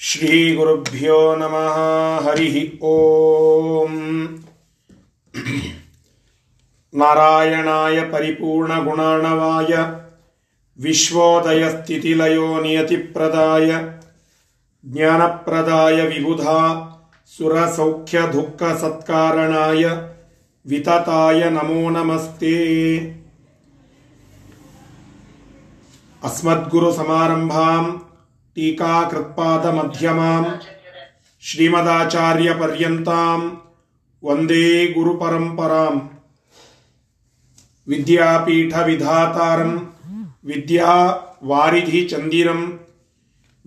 ಶ್ರೀಗುರುಭ್ಯೋ ನಮಃ ಹರಿ ಓಂ ನಾರಾಯಣಾಯ ಪರಿಪೂರ್ಣಗುಣಾಣವಾಯ ವಿಶ್ವೋದಯಸ್ಥಿತಿಲಯೋ ನಿಯತಿಪ್ರದಾಯ ಜ್ಞಾನಪ್ರದಾಯ ವಿಬುಧಾ ಸುರಸೌಖ್ಯದುಃಖಸತ್ಕಾರಣಾಯ ವಿತತಾಯ ನಮೋ ನಮಸ್ತೆ ಅಸ್ಮದ್ಗುರು ಸಮಾರಂಭಾಂ ಟೀಕಾಕೃತ್ಪಾದಮಧ್ಯಮಾಂ ಶ್ರೀಮದಾಚಾರ್ಯಪರ್ಯಂತಾಂ ವಂದೇ ಗುರುಪರಂಪರಾಂ ವಿದ್ಯಾಪೀಠವಿಧಾತಾರಂ ವಿದ್ಯಾರ್ಥಿ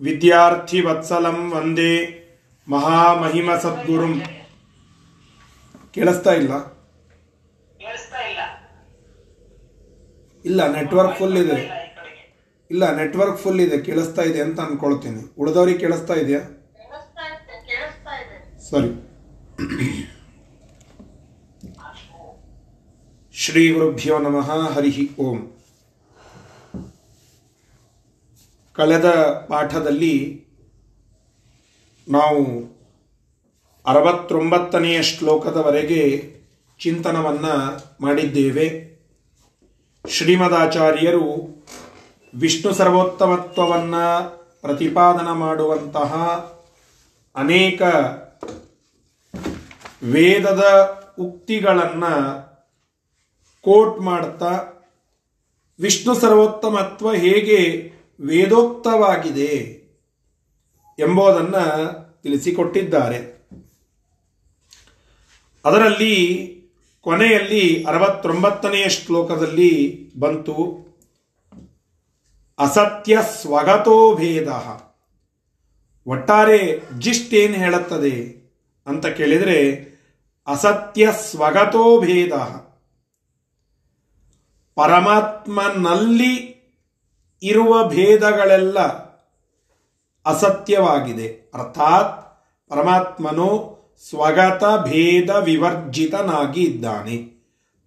ವಿದ್ಯಾರ್ಥಿವತ್ಸಲಂ ವಂದೇ ಮಹಾಮಹಿಮ ಸದ್ಗುರುಂ ಕೇಳಿಸ್ತಾ ಇಲ್ಲ. ಇಲ್ಲ ನೆಟ್ವರ್ಕ್ ಫುಲ್ ಇದೆ. ಇಲ್ಲ ನೆಟ್ವರ್ಕ್ ಫುಲ್ ಇದೆ ಕೇಳಿಸ್ತಾ ಇದೆ ಅಂತ ಅನ್ಕೊಳ್ತೀನಿ. ಉಳಿದವ್ರಿಗೆ ಕೇಳಿಸ್ತಾ ಇದೆಯಾ? ಸರಿ. ಶ್ರೀ ಗುರುಭ್ಯೋ ನಮಃ ಹರಿ ಓಂ. ಕಳೆದ ಪಾಠದಲ್ಲಿ ನಾವು ಅರವತ್ತೊಂಬತ್ತನೆಯ ಶ್ಲೋಕದವರೆಗೆ ಚಿಂತನವನ್ನು ಮಾಡಿದ್ದೇವೆ. ಶ್ರೀಮದಾಚಾರ್ಯರು ವಿಷ್ಣು ಸರ್ವೋತ್ತಮತ್ವವನ್ನು ಪ್ರತಿಪಾದನ ಮಾಡುವಂತಹ ಅನೇಕ ವೇದದ ಉಕ್ತಿಗಳನ್ನು ಕೋಟ್ ಮಾಡ್ತಾ ವಿಷ್ಣು ಸರ್ವೋತ್ತಮತ್ವ ಹೇಗೆ ವೇದೋಕ್ತವಾಗಿದೆ ಎಂಬುದನ್ನು ತಿಳಿಸಿಕೊಟ್ಟಿದ್ದಾರೆ. ಅದರಲ್ಲಿ ಕೊನೆಯಲ್ಲಿ ಅರವತ್ತೊಂಬತ್ತನೆಯ ಶ್ಲೋಕದಲ್ಲಿ ಬಂತು. ಅಸತ್ಯ ಸ್ವಗತೋ ಭೇದ. ಒಟ್ಟಾರೆ ಜಿಸ್ಟ್ ಏನು ಹೇಳುತ್ತದೆ ಅಂತ ಕೇಳಿದರೆ, ಅಸತ್ಯ ಸ್ವಗತೋ ಭೇದ. ಪರಮಾತ್ಮನಲ್ಲಿ ಇರುವ ಭೇದಗಳೆಲ್ಲ ಅಸತ್ಯವಾಗಿದೆ. ಅರ್ಥಾತ್ ಪರಮಾತ್ಮನು ಸ್ವಗತ ಭೇದ ವಿವರ್ಜಿತನಾಗಿ ಇದ್ದಾನೆ.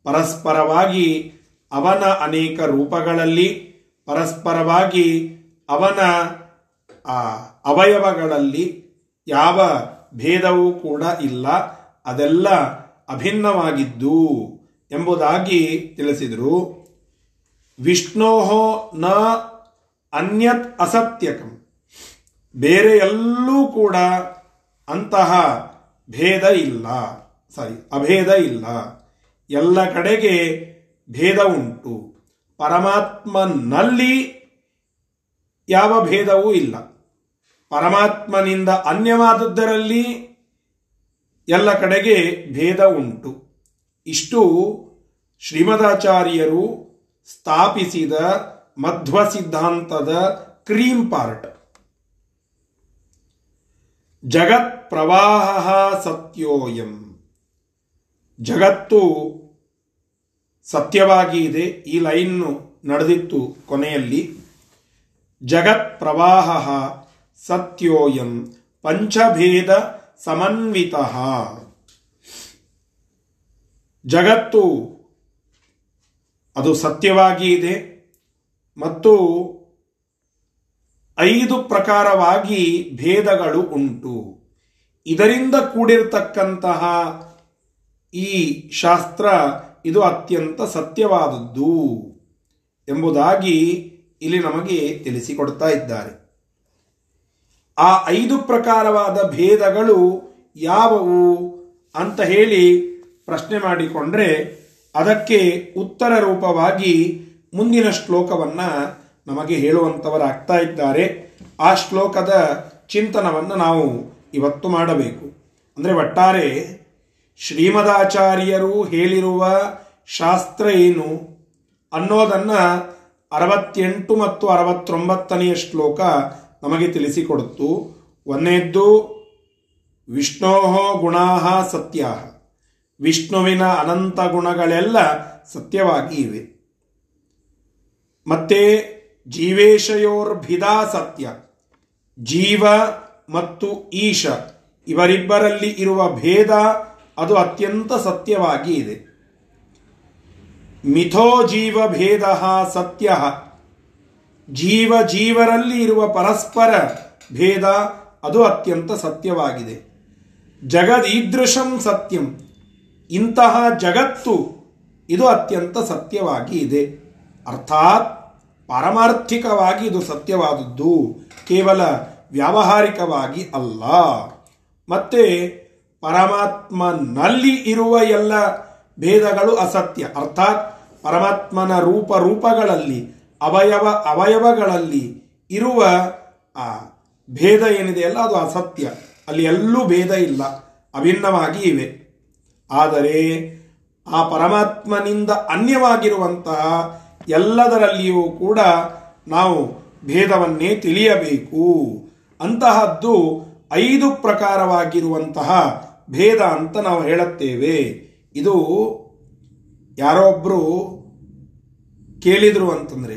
ಪರಸ್ಪರವಾಗಿ ಅವನ ಅನೇಕ ರೂಪಗಳಲ್ಲಿ ಪರಸ್ಪರವಾಗಿ ಅವನ, ಆ, ಅವಯವಗಳಲ್ಲಿ ಯಾವ ಭೇದವೂ ಕೂಡ ಇಲ್ಲ. ಅದೆಲ್ಲ ಅಭಿನ್ನವಾಗಿದ್ದು ಎಂಬುದಾಗಿ ತಿಳಿಸಿದರು. ವಿಷ್ಣೋಹೋ ನ ಅನ್ಯತ್ ಅಸತ್ಯಕಂ. ಬೇರೆ ಎಲ್ಲೂ ಕೂಡ ಅಂತಹ ಭೇದ ಇಲ್ಲ. ಸಾರಿ, ಅಭೇದ ಇಲ್ಲ. ಎಲ್ಲ ಕಡೆಗೆ ಭೇದ ಉಂಟು. ಪರಮಾತ್ಮನಲ್ಲಿ ಯಾವ ಭೇದವೂ ಇಲ್ಲ. ಪರಮಾತ್ಮನಿಂದ ಅನ್ಯವಾದದ್ದರಲ್ಲಿ ಎಲ್ಲ ಕಡೆಗೆ ಭೇದ ಉಂಟು. ಇಷ್ಟು ಶ್ರೀಮದಾಚಾರ್ಯರು ಸ್ಥಾಪಿಸಿದ ಮಧ್ವ ಸಿದ್ಧಾಂತದ ಕ್ರೀಮ್ ಪಾರ್ಟ್. ಜಗತ್ ಪ್ರವಾಹ ಸತ್ಯೋಯಂ. ಜಗತ್ತು ಸತ್ಯವಾಗಿ ಇದೆ. ಈ ಲೈನ್ನು ನಡೆದಿತ್ತು ಕೊನೆಯಲ್ಲಿ. ಜಗತ್ ಪ್ರವಾಹ ಸತ್ಯೋಯಂ ಪಂಚಭೇದ ಸಮನ್ವಿತ. ಜಗತ್ತು ಅದು ಸತ್ಯವಾಗಿ ಇದೆ ಮತ್ತು ಐದು ಪ್ರಕಾರವಾಗಿ ಭೇದಗಳು ಉಂಟು. ಇದರಿಂದ ಕೂಡಿರತಕ್ಕಂತಹ ಈ ಶಾಸ್ತ್ರ ಇದು ಅತ್ಯಂತ ಸತ್ಯವಾದದ್ದು ಎಂಬುದಾಗಿ ಇಲ್ಲಿ ನಮಗೆ ತಿಳಿಸಿಕೊಡ್ತಾ ಇದ್ದಾರೆ. ಆ ಐದು ಪ್ರಕಾರವಾದ ಭೇದಗಳು ಯಾವುವು ಅಂತ ಹೇಳಿ ಪ್ರಶ್ನೆ ಮಾಡಿಕೊಂಡ್ರೆ ಅದಕ್ಕೆ ಉತ್ತರ ರೂಪವಾಗಿ ಮುಂದಿನ ಶ್ಲೋಕವನ್ನ ನಮಗೆ ಹೇಳುವಂತವರಾಗ್ತಾ ಇದ್ದಾರೆ. ಆ ಶ್ಲೋಕದ ಚಿಂತನವನ್ನು ನಾವು ಇವತ್ತು ಮಾಡಬೇಕು. ಅಂದರೆ ಒಟ್ಟಾರೆ ಶ್ರೀಮದಾಚಾರ್ಯರು ಹೇಳಿರುವ ಶಾಸ್ತ್ರ ಏನು ಅನ್ನೋದನ್ನ ಅರವತ್ತೆಂಟು ಮತ್ತು ಅರವತ್ತೊಂಬತ್ತನೆಯ ಶ್ಲೋಕ ನಮಗೆ ತಿಳಿಸಿಕೊಡುತ್ತು. ಒಂದನೇದ್ದು, ವಿಷ್ಣೋ ಗುಣಾ ಸತ್ಯ. ವಿಷ್ಣುವಿನ ಅನಂತ ಗುಣಗಳೆಲ್ಲ ಸತ್ಯವಾಗಿ ಇವೆ. ಮತ್ತೆ, ಜೀವೇಶಯೋರ್ಭಿದಾ ಸತ್ಯ. ಜೀವ ಮತ್ತು ಈಶ, ಇವರಿಬ್ಬರಲ್ಲಿ ಇರುವ ಭೇದ ಅದು ಅತ್ಯಂತ ಸತ್ಯವಾಗಿ ಇದೆ. ಮಿಥೋ ಜೀವ ಭೇದ ಸತ್ಯ. ಜೀವ ಜೀವರಲ್ಲಿ ಇರುವ ಪರಸ್ಪರ ಭೇದ ಅದು ಅತ್ಯಂತ ಸತ್ಯವಾಗಿದೆ. ಜಗದೀದೃಶಂ ಸತ್ಯಂ. ಇಂತಹ ಜಗತ್ತು ಇದು ಅತ್ಯಂತ ಸತ್ಯವಾಗಿ ಇದೆ. ಅರ್ಥಾತ್ ಪಾರಮಾರ್ಥಿಕವಾಗಿ ಇದು ಸತ್ಯವಾದದ್ದು. ಕೇವಲ ವ್ಯಾವಹಾರಿಕವಾಗಿ ಅಲ್ಲ. ಮತ್ತೆ ಪರಮಾತ್ಮನಲ್ಲಿ ಇರುವ ಎಲ್ಲ ಭೇದಗಳು ಅಸತ್ಯ. ಅರ್ಥಾತ್ ಪರಮಾತ್ಮನ ರೂಪ ರೂಪಗಳಲ್ಲಿ, ಅವಯವ ಅವಯವಗಳಲ್ಲಿ ಇರುವ, ಆ, ಭೇದ ಏನಿದೆಯಲ್ಲ ಅದು ಅಸತ್ಯ. ಅಲ್ಲಿ ಎಲ್ಲೂ ಭೇದ ಇಲ್ಲ. ಅಭಿನ್ನವಾಗಿ ಇವೆ. ಆದರೆ ಆ ಪರಮಾತ್ಮನಿಂದ ಅನ್ಯವಾಗಿರುವಂತಹ ಎಲ್ಲದರಲ್ಲಿಯೂ ಕೂಡ ನಾವು ಭೇದವನ್ನೇ ತಿಳಿಯಬೇಕು. ಅಂತಹದ್ದು ಐದು ಪ್ರಕಾರವಾಗಿರುವಂತಹ ಭೇದ ಅಂತ ನಾವು ಹೇಳುತ್ತೇವೆ. ಇದು ಯಾರೋ ಒಬ್ರು ಕೇಳಿದ್ರು ಅಂತಂದ್ರೆ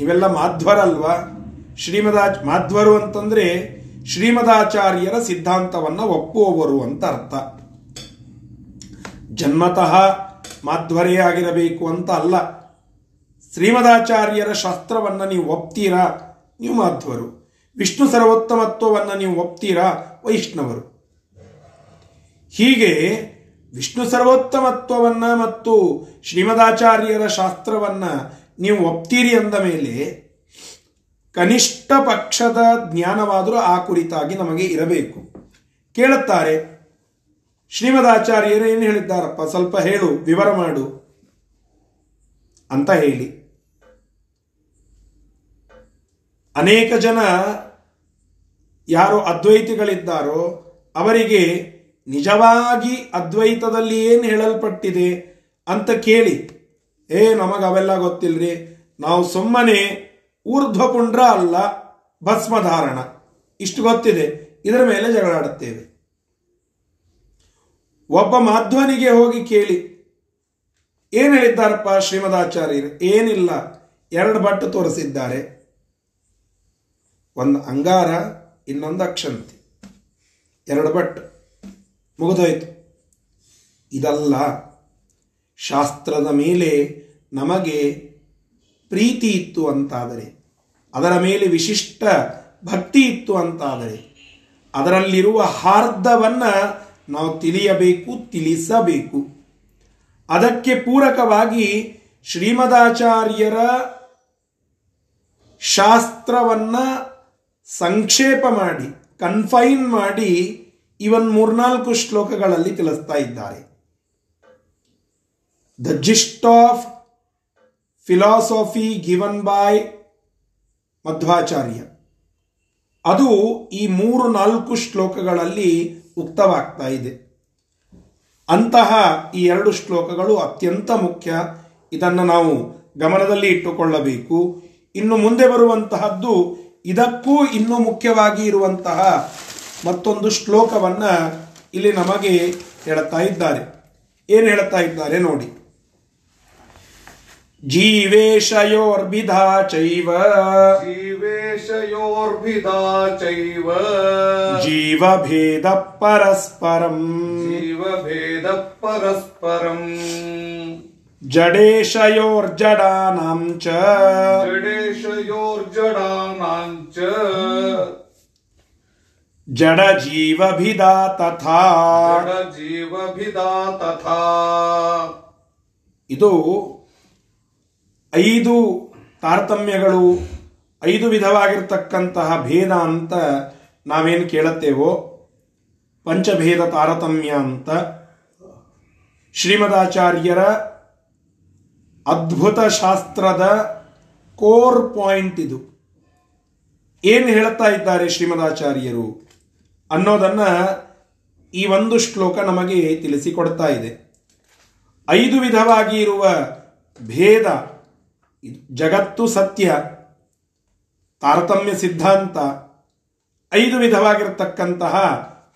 ಇವೆಲ್ಲ ಮಾಧ್ವರಲ್ವಾ? ಶ್ರೀಮದಾಚ್, ಮಾಧ್ವರು ಅಂತಂದ್ರೆ ಶ್ರೀಮದಾಚಾರ್ಯರ ಸಿದ್ಧಾಂತವನ್ನ ಒಪ್ಪುವವರು ಅಂತ ಅರ್ಥ. ಜನ್ಮತಃ ಮಾಧ್ವರೇ ಆಗಿರಬೇಕು ಅಂತ ಅಲ್ಲ. ಶ್ರೀಮದಾಚಾರ್ಯರ ಶಾಸ್ತ್ರವನ್ನ ನೀವು ಒಪ್ತೀರಾ? ನೀವು ಮಾಧ್ವರು. ವಿಷ್ಣು ಸರ್ವೋತ್ತಮತ್ವವನ್ನು ನೀವು ಒಪ್ತೀರಾ? ವೈಷ್ಣವರು. ಹೀಗೆ ವಿಷ್ಣು ಸರ್ವೋತ್ತಮತ್ವವನ್ನ ಮತ್ತು ಶ್ರೀಮದಾಚಾರ್ಯರ ಶಾಸ್ತ್ರವನ್ನ ನೀವು ಒಪ್ತೀರಿ ಅಂದ ಮೇಲೆ ಕನಿಷ್ಠ ಪಕ್ಷದ ಜ್ಞಾನವಾದರೂ ಆ ಕುರಿತಾಗಿ ನಮಗೆ ಇರಬೇಕು. ಕೇಳುತ್ತಾರೆ, ಶ್ರೀಮದಾಚಾರ್ಯರು ಏನು ಹೇಳಿದ್ದಾರಪ್ಪ? ಸ್ವಲ್ಪ ಹೇಳು, ವಿವರ ಮಾಡು ಅಂತ ಹೇಳಿ. ಅನೇಕ ಜನ ಯಾರು ಅದ್ವೈತಿಗಳಿದ್ದಾರೋ ಅವರಿಗೆ ನಿಜವಾಗಿ ಅದ್ವೈತದಲ್ಲಿ ಏನು ಹೇಳಲ್ಪಟ್ಟಿದೆ ಅಂತ ಕೇಳಿ. ಏ, ನಮಗೆ ಅವೆಲ್ಲ ಗೊತ್ತಿಲ್ರಿ. ನಾವು ಸುಮ್ಮನೆ ಊರ್ಧ್ವಪುಂಡ್ರ ಅಲ್ಲ, ಭಸ್ಮಧಾರಣ. ಇಷ್ಟು ಗೊತ್ತಿದೆ. ಇದರ ಮೇಲೆ ಜಗಳಾಡುತ್ತೇವೆ ಒಬ್ಬ ಮಾಧ್ವನಿಗೆ ಹೋಗಿ ಕೇಳಿ, ಏನು ಹೇಳಿದ್ದಾರಪ್ಪ ಶ್ರೀಮದಾಚಾರ್ಯರು? ಏನಿಲ್ಲ. ಎರಡು ಬಟ್ಟು ತೋರಿಸಿದ್ದಾರೆ. ಒಂದು ಅಂಗಾರ, ಇನ್ನೊಂದು ಅಕ್ಷಂತಿ. ಎರಡು ಬಟ್ಟು. ಮುಗಿದೋಯ್ತು. ಇದಲ್ಲ, ಶಾಸ್ತ್ರದ ಮೇಲೆ ನಮಗೆ ಪ್ರೀತಿ ಇತ್ತು ಅಂತಾದರೆ, ಅದರ ಮೇಲೆ ವಿಶಿಷ್ಟ ಭಕ್ತಿ ಇತ್ತು ಅಂತಾದರೆ, ಅದರಲ್ಲಿರುವ ಹಾರ್ದವನ್ನ ನಾವು ತಿಳಿಯಬೇಕು, ತಿಳಿಸಬೇಕು. ಅದಕ್ಕೆ ಪೂರಕವಾಗಿ ಶ್ರೀಮದಾಚಾರ್ಯರ ಶಾಸ್ತ್ರವನ್ನು ಸಂಕ್ಷೇಪ ಮಾಡಿ ಕನ್ಫೈನ್ ಮಾಡಿ ಇವನ್ ಮೂರ್ನಾಲ್ಕು ಶ್ಲೋಕಗಳಲ್ಲಿ ತಿಳಿಸ್ತಾ ಇದ್ದಾರೆ. The gist of philosophy given by Madhvacharya. ಅದು ಈ ಮೂರು ನಾಲ್ಕು ಶ್ಲೋಕಗಳಲ್ಲಿ ಉಕ್ತವಾಗ್ತಾ ಇದೆ. ಅಂತಹ ಈ ಎರಡು ಶ್ಲೋಕಗಳು ಅತ್ಯಂತ ಮುಖ್ಯ. ಇದನ್ನು ನಾವು ಗಮನದಲ್ಲಿ ಇಟ್ಟುಕೊಳ್ಳಬೇಕು. ಇನ್ನು ಮುಂದೆ ಬರುವಂತಹದ್ದು ಇದಕ್ಕೂ ಇನ್ನೂ ಮುಖ್ಯವಾಗಿ ಇರುವಂತಹ ಮತ್ತೊಂದು ಶ್ಲೋಕವನ್ನ ಇಲ್ಲಿ ನಮಗೆ ಹೇಳುತ್ತಾ ಇದ್ದಾರೆ ಏನು ಹೇಳುತ್ತಾ ಇದ್ದಾರೆ ನೋಡಿ ಜೀವೇಶಯೋರ್ಬಿಧಾ ಚೈವ जीवेशयोर्भिदा चैव ಜೀವಭೇದ ಪರಸ್ಪರಂ जीवभेदः परस्परम् ಜಡೇಶಯೋರ್ಜಡಾನಾಂ ಚ जडेशयोर्जडानाम् च ಜಡ ಜೀವಭಿದಾ ತಥಾ जडजीवभिदा तथा ಇದು ಐದು ತಾರತಮ್ಯಗಳು ಐದು ವಿಧವಾಗಿರ್ತಕ್ಕಂತಹ ಭೇದ ಅಂತ ನಾವೇನು ಕೇಳುತ್ತೇವೋ ಪಂಚಭೇದ ತಾರತಮ್ಯ ಅಂತ ಶ್ರೀಮದಾಚಾರ್ಯರ ಅದ್ಭುತ ಶಾಸ್ತ್ರದ ಕೋರ್ ಪಾಯಿಂಟ್ ಇದು ಏನು ಹೇಳುತ್ತಾ ಇದ್ದಾರೆ ಶ್ರೀಮದಾಚಾರ್ಯರು ಅನ್ನೋದನ್ನ ಈ ಒಂದು ಶ್ಲೋಕ ನಮಗೆ ತಿಳಿಸಿಕೊಡ್ತಾ ಇದೆ. ಐದು ವಿಧವಾಗಿ ಇರುವ ಭೇದ ಜಗತ್ತು ಸತ್ಯ, ತಾರತಮ್ಯ ಸಿದ್ಧಾಂತ, ಐದು ವಿಧವಾಗಿರತಕ್ಕಂತಹ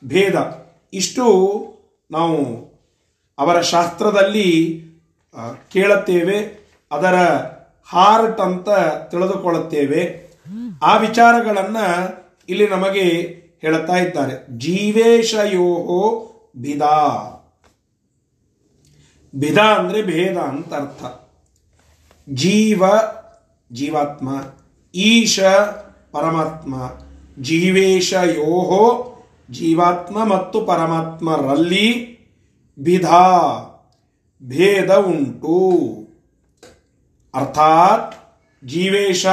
ಭೇದ. ಇಷ್ಟು ನಾವು ಅವರ ಶಾಸ್ತ್ರದಲ್ಲಿ ಕೇಳುತ್ತೇವೆ, ಅದರ ಹಾರ್ಟ್ ಅಂತ ತಿಳಿದುಕೊಳ್ಳುತ್ತೇವೆ. ಆ ವಿಚಾರಗಳನ್ನು ಇಲ್ಲಿ ನಮಗೆ ಹೇಳುತ್ತಾ ಇದ್ದಾರೆ. ಜೀವೇಶಯೋಹೋ ಬಿದಾ. ಬಿದ ಅಂದ್ರೆ ಭೇದ ಅಂತ ಅರ್ಥ. ಜೀವ, ಜೀವಾತ್ಮ, ಈಶ, ಪರಮಾತ್ಮ ಜೀವೇಶಯೋಹೋ ಜೀವಾತ್ಮ ಮತ್ತು ಪರಮಾತ್ಮರಲ್ಲಿ ಬಿಧ ಭೇದ ಉಂಟು. ಅರ್ಥಾತ್ ಜೀವೇಶ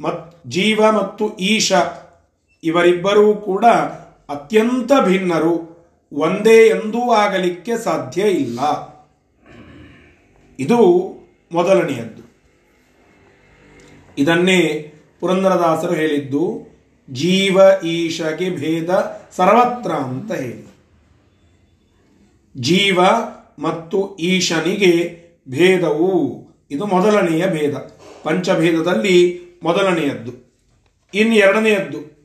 ಮತ್, ಜೀವ ಮತ್ತು ಈಶ ಇವರಿಬ್ಬರೂ ಕೂಡ ಅತ್ಯಂತ ಭಿನ್ನರು. ಒಂದೇ ಎಂದೂ ಆಗಲಿಕ್ಕೆ ಸಾಧ್ಯ ಇಲ್ಲ. ಇದು ಮೊದಲನೆಯದ್ದು. ಇದನ್ನೇ ಪುರಂದರದಾಸರು ಹೇಳಿದ್ದು, ಜೀವ ಈಶಗೆ ಭೇದ ಸರ್ವತ್ರ ಅಂತ ಹೇಳಿ. ಜೀವ ಮತ್ತು ಈಶನಿಗೆ ಭೇದವು, ಇದು ಮೊದಲನೆಯ ಭೇದ. ಪಂಚಭೇದದಲ್ಲಿ ಮೊದಲನೆಯದ್ದು. ಇನ್ನು ಎರಡನೆಯದ್ದು.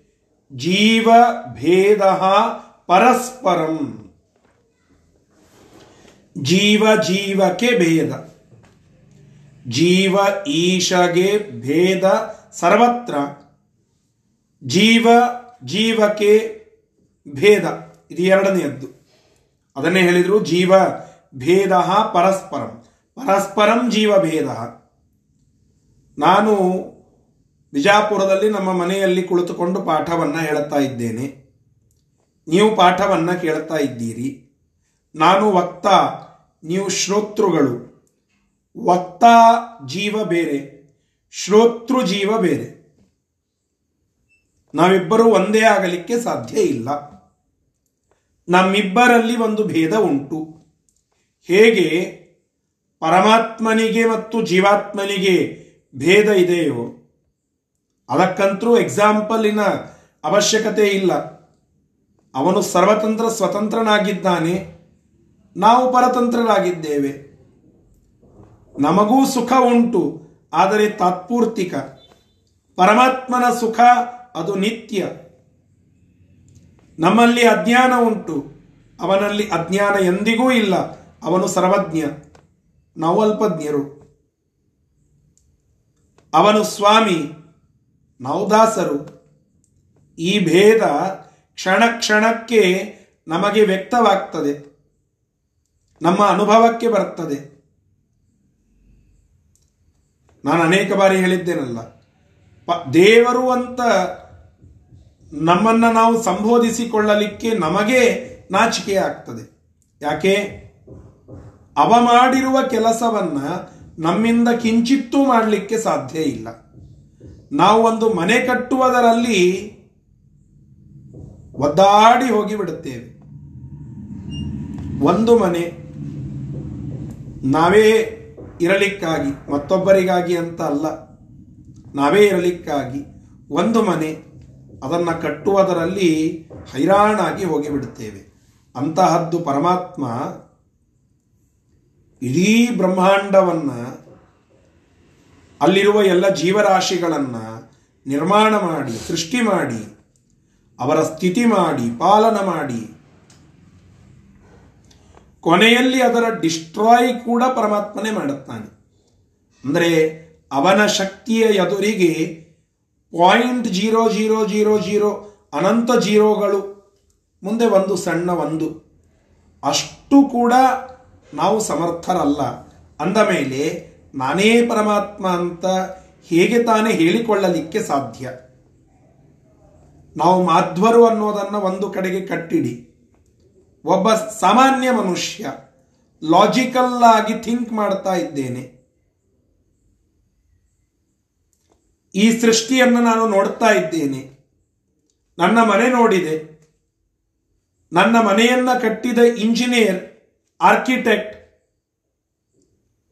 ಜೀವ ಭೇದ ಪರಸ್ಪರಂ. ಜೀವ ಜೀವಕ್ಕೆ ಭೇದ. ಜೀವ ಈಶಗೆ ಭೇದ ಸರ್ವತ್ರ. ಜೀವ ಜೀವಕ್ಕೆ ಭೇದ. ಇದು ಎರಡನೆಯದ್ದು. ಅದನ್ನೇ ಹೇಳಿದ್ರು ಜೀವ ಭೇದ ಪರಸ್ಪರಂ. ಪರಸ್ಪರಂ ಜೀವ ಭೇದ ನಾನು ವಿಜಾಪುರದಲ್ಲಿ ನಮ್ಮ ಮನೆಯಲ್ಲಿ ಕುಳಿತುಕೊಂಡು ಪಾಠವನ್ನು ಹೇಳುತ್ತಾ ಇದ್ದೇನೆ. ನೀವು ಪಾಠವನ್ನು ಕೇಳುತ್ತಾ ಇದ್ದೀರಿ. ನಾನು ವಕ್ತ, ನೀವು ಶ್ರೋತೃಗಳು. ವಕ್ತ ಜೀವ ಬೇರೆ, ಶ್ರೋತೃ ಜೀವ ಬೇರೆ. ನಾವಿಬ್ಬರೂ ಒಂದೇ ಆಗಲಿಕ್ಕೆ ಸಾಧ್ಯ ಇಲ್ಲ. ನಮ್ಮಿಬ್ಬರಲ್ಲಿ ಒಂದು ಭೇದ ಉಂಟು. ಹೇಗೆ? ಪರಮಾತ್ಮನಿಗೆ ಮತ್ತು ಜೀವಾತ್ಮನಿಗೆ ಭೇದ ಇದೆಯೋ? ಅದಕ್ಕಂತರೂ ಎಕ್ಸಾಂಪಲಿನ ಅವಶ್ಯಕತೆ ಇಲ್ಲ. ಅವನು ಸರ್ವತಂತ್ರ ಸ್ವತಂತ್ರನಾಗಿದ್ದಾನೆ. ನಾವು ಪರತಂತ್ರರಾಗಿದ್ದೇವೆ. ನಮಗೂ ಸುಖ ಉಂಟು, ಆದರೆ ತಾತ್ಪೂರ್ತಿಕ. ಪರಮಾತ್ಮನ ಸುಖ ಅದು ನಿತ್ಯ. ನಮ್ಮಲ್ಲಿ ಅಜ್ಞಾನ ಉಂಟು. ಅವನಲ್ಲಿ ಅಜ್ಞಾನ ಎಂದಿಗೂ ಇಲ್ಲ. ಅವನು ಸರ್ವಜ್ಞ. ನಾವು ಅಲ್ಪಜ್ಞರು. ಅವನು ಸ್ವಾಮಿ. ನಾವು ದಾಸರು ಈ ಭೇದ ಕ್ಷಣ ಕ್ಷಣಕ್ಕೆ ನಮಗೆ ವ್ಯಕ್ತವಾಗ್ತದೆ. ನಮ್ಮ ಅನುಭವಕ್ಕೆ ಬರ್ತದೆ. ನಾನು ಅನೇಕ ಬಾರಿ ಹೇಳಿದ್ದೇನಲ್ಲ, ಪ, ದೇವರು ಅಂತ ನಮ್ಮನ್ನ ನಾವು ಸಂಬೋಧಿಸಿಕೊಳ್ಳಲಿಕ್ಕೆ ನಮಗೆ ನಾಚಿಕೆ ಆಗ್ತದೆ. ಯಾಕೆ? ಅವ ಮಾಡಿರುವ ಕೆಲಸವನ್ನ ನಮ್ಮಿಂದ ಕಿಂಚಿತ್ತೂ ಮಾಡಲಿಕ್ಕೆ ಸಾಧ್ಯ ಇಲ್ಲ. ನಾವು ಒಂದು ಮನೆ ಕಟ್ಟುವುದರಲ್ಲಿ ಒದ್ದಾಡಿ ಹೋಗಿ ಬಿಡುತ್ತೇವೆ ಒಂದು ಮನೆ ನಾವೇ ಇರಲಿಕ್ಕಾಗಿ, ಮತ್ತೊಬ್ಬರಿಗಾಗಿ ಅಂತ ಅಲ್ಲ. ನಾವೇ ಇರಲಿಕ್ಕಾಗಿ ಒಂದು ಮನೆ ಅದನ್ನು ಕಟ್ಟುವುದರಲ್ಲಿ ಹೈರಾಣಾಗಿ ಹೋಗಿಬಿಡುತ್ತೇವೆ. ಅಂತಹದ್ದು ಪರಮಾತ್ಮ ಇಡೀ ಬ್ರಹ್ಮಾಂಡವನ್ನ ಅಲ್ಲಿರುವ ಎಲ್ಲ ಜೀವರಾಶಿಗಳನ್ನು ನಿರ್ಮಾಣ ಮಾಡಿ, ಸೃಷ್ಟಿ ಮಾಡಿ, ಅವರ ಸ್ಥಿತಿ ಮಾಡಿ, ಪಾಲನ ಮಾಡಿ. ಕೊನೆಯಲ್ಲಿ ಅದರ ಡಿಸ್ಟ್ರಾಯ್ ಕೂಡ ಪರಮಾತ್ಮನೇ ಮಾಡುತ್ತಾನೆ. ಅಂದರೆ ಅವನ ಶಕ್ತಿಯ ಎದುರಿಗೆ point zero zero zero zero ಅನಂತ ಜೀರೋಗಳು, ಮುಂದೆ ಒಂದು ಸಣ್ಣ ಒಂದು. ಅಷ್ಟು ಕೂಡ ನಾವು ಸಮರ್ಥರಲ್ಲ. ಅಂದ ಮೇಲೆ ನಾನೇ ಪರಮಾತ್ಮ ಅಂತ ಹೇಗೆ ತಾನೇ ಹೇಳಿಕೊಳ್ಳಲಿಕ್ಕೆ ಸಾಧ್ಯ? ನಾವು ಮಾಧ್ವರು ಅನ್ನೋದನ್ನು ಒಂದು ಕಡೆಗೆ ಕಟ್ಟಿಡಿ. ಒಬ್ಬ ಸಾಮಾನ್ಯ ಮನುಷ್ಯ ಲಾಜಿಕಲ್ ಆಗಿ ಥಿಂಕ್ ಮಾಡ್ತಾ ಇದ್ದೇನೆ. ಈ ಸೃಷ್ಟಿಯನ್ನು ನಾನು ನೋಡ್ತಾ ಇದ್ದೇನೆ. ನನ್ನ ಮನೆ ನೋಡಿದೆ. ನನ್ನ ಮನೆಯನ್ನ ಕಟ್ಟಿದ ಇಂಜಿನಿಯರ್ ಆರ್ಕಿಟೆಕ್ಟ್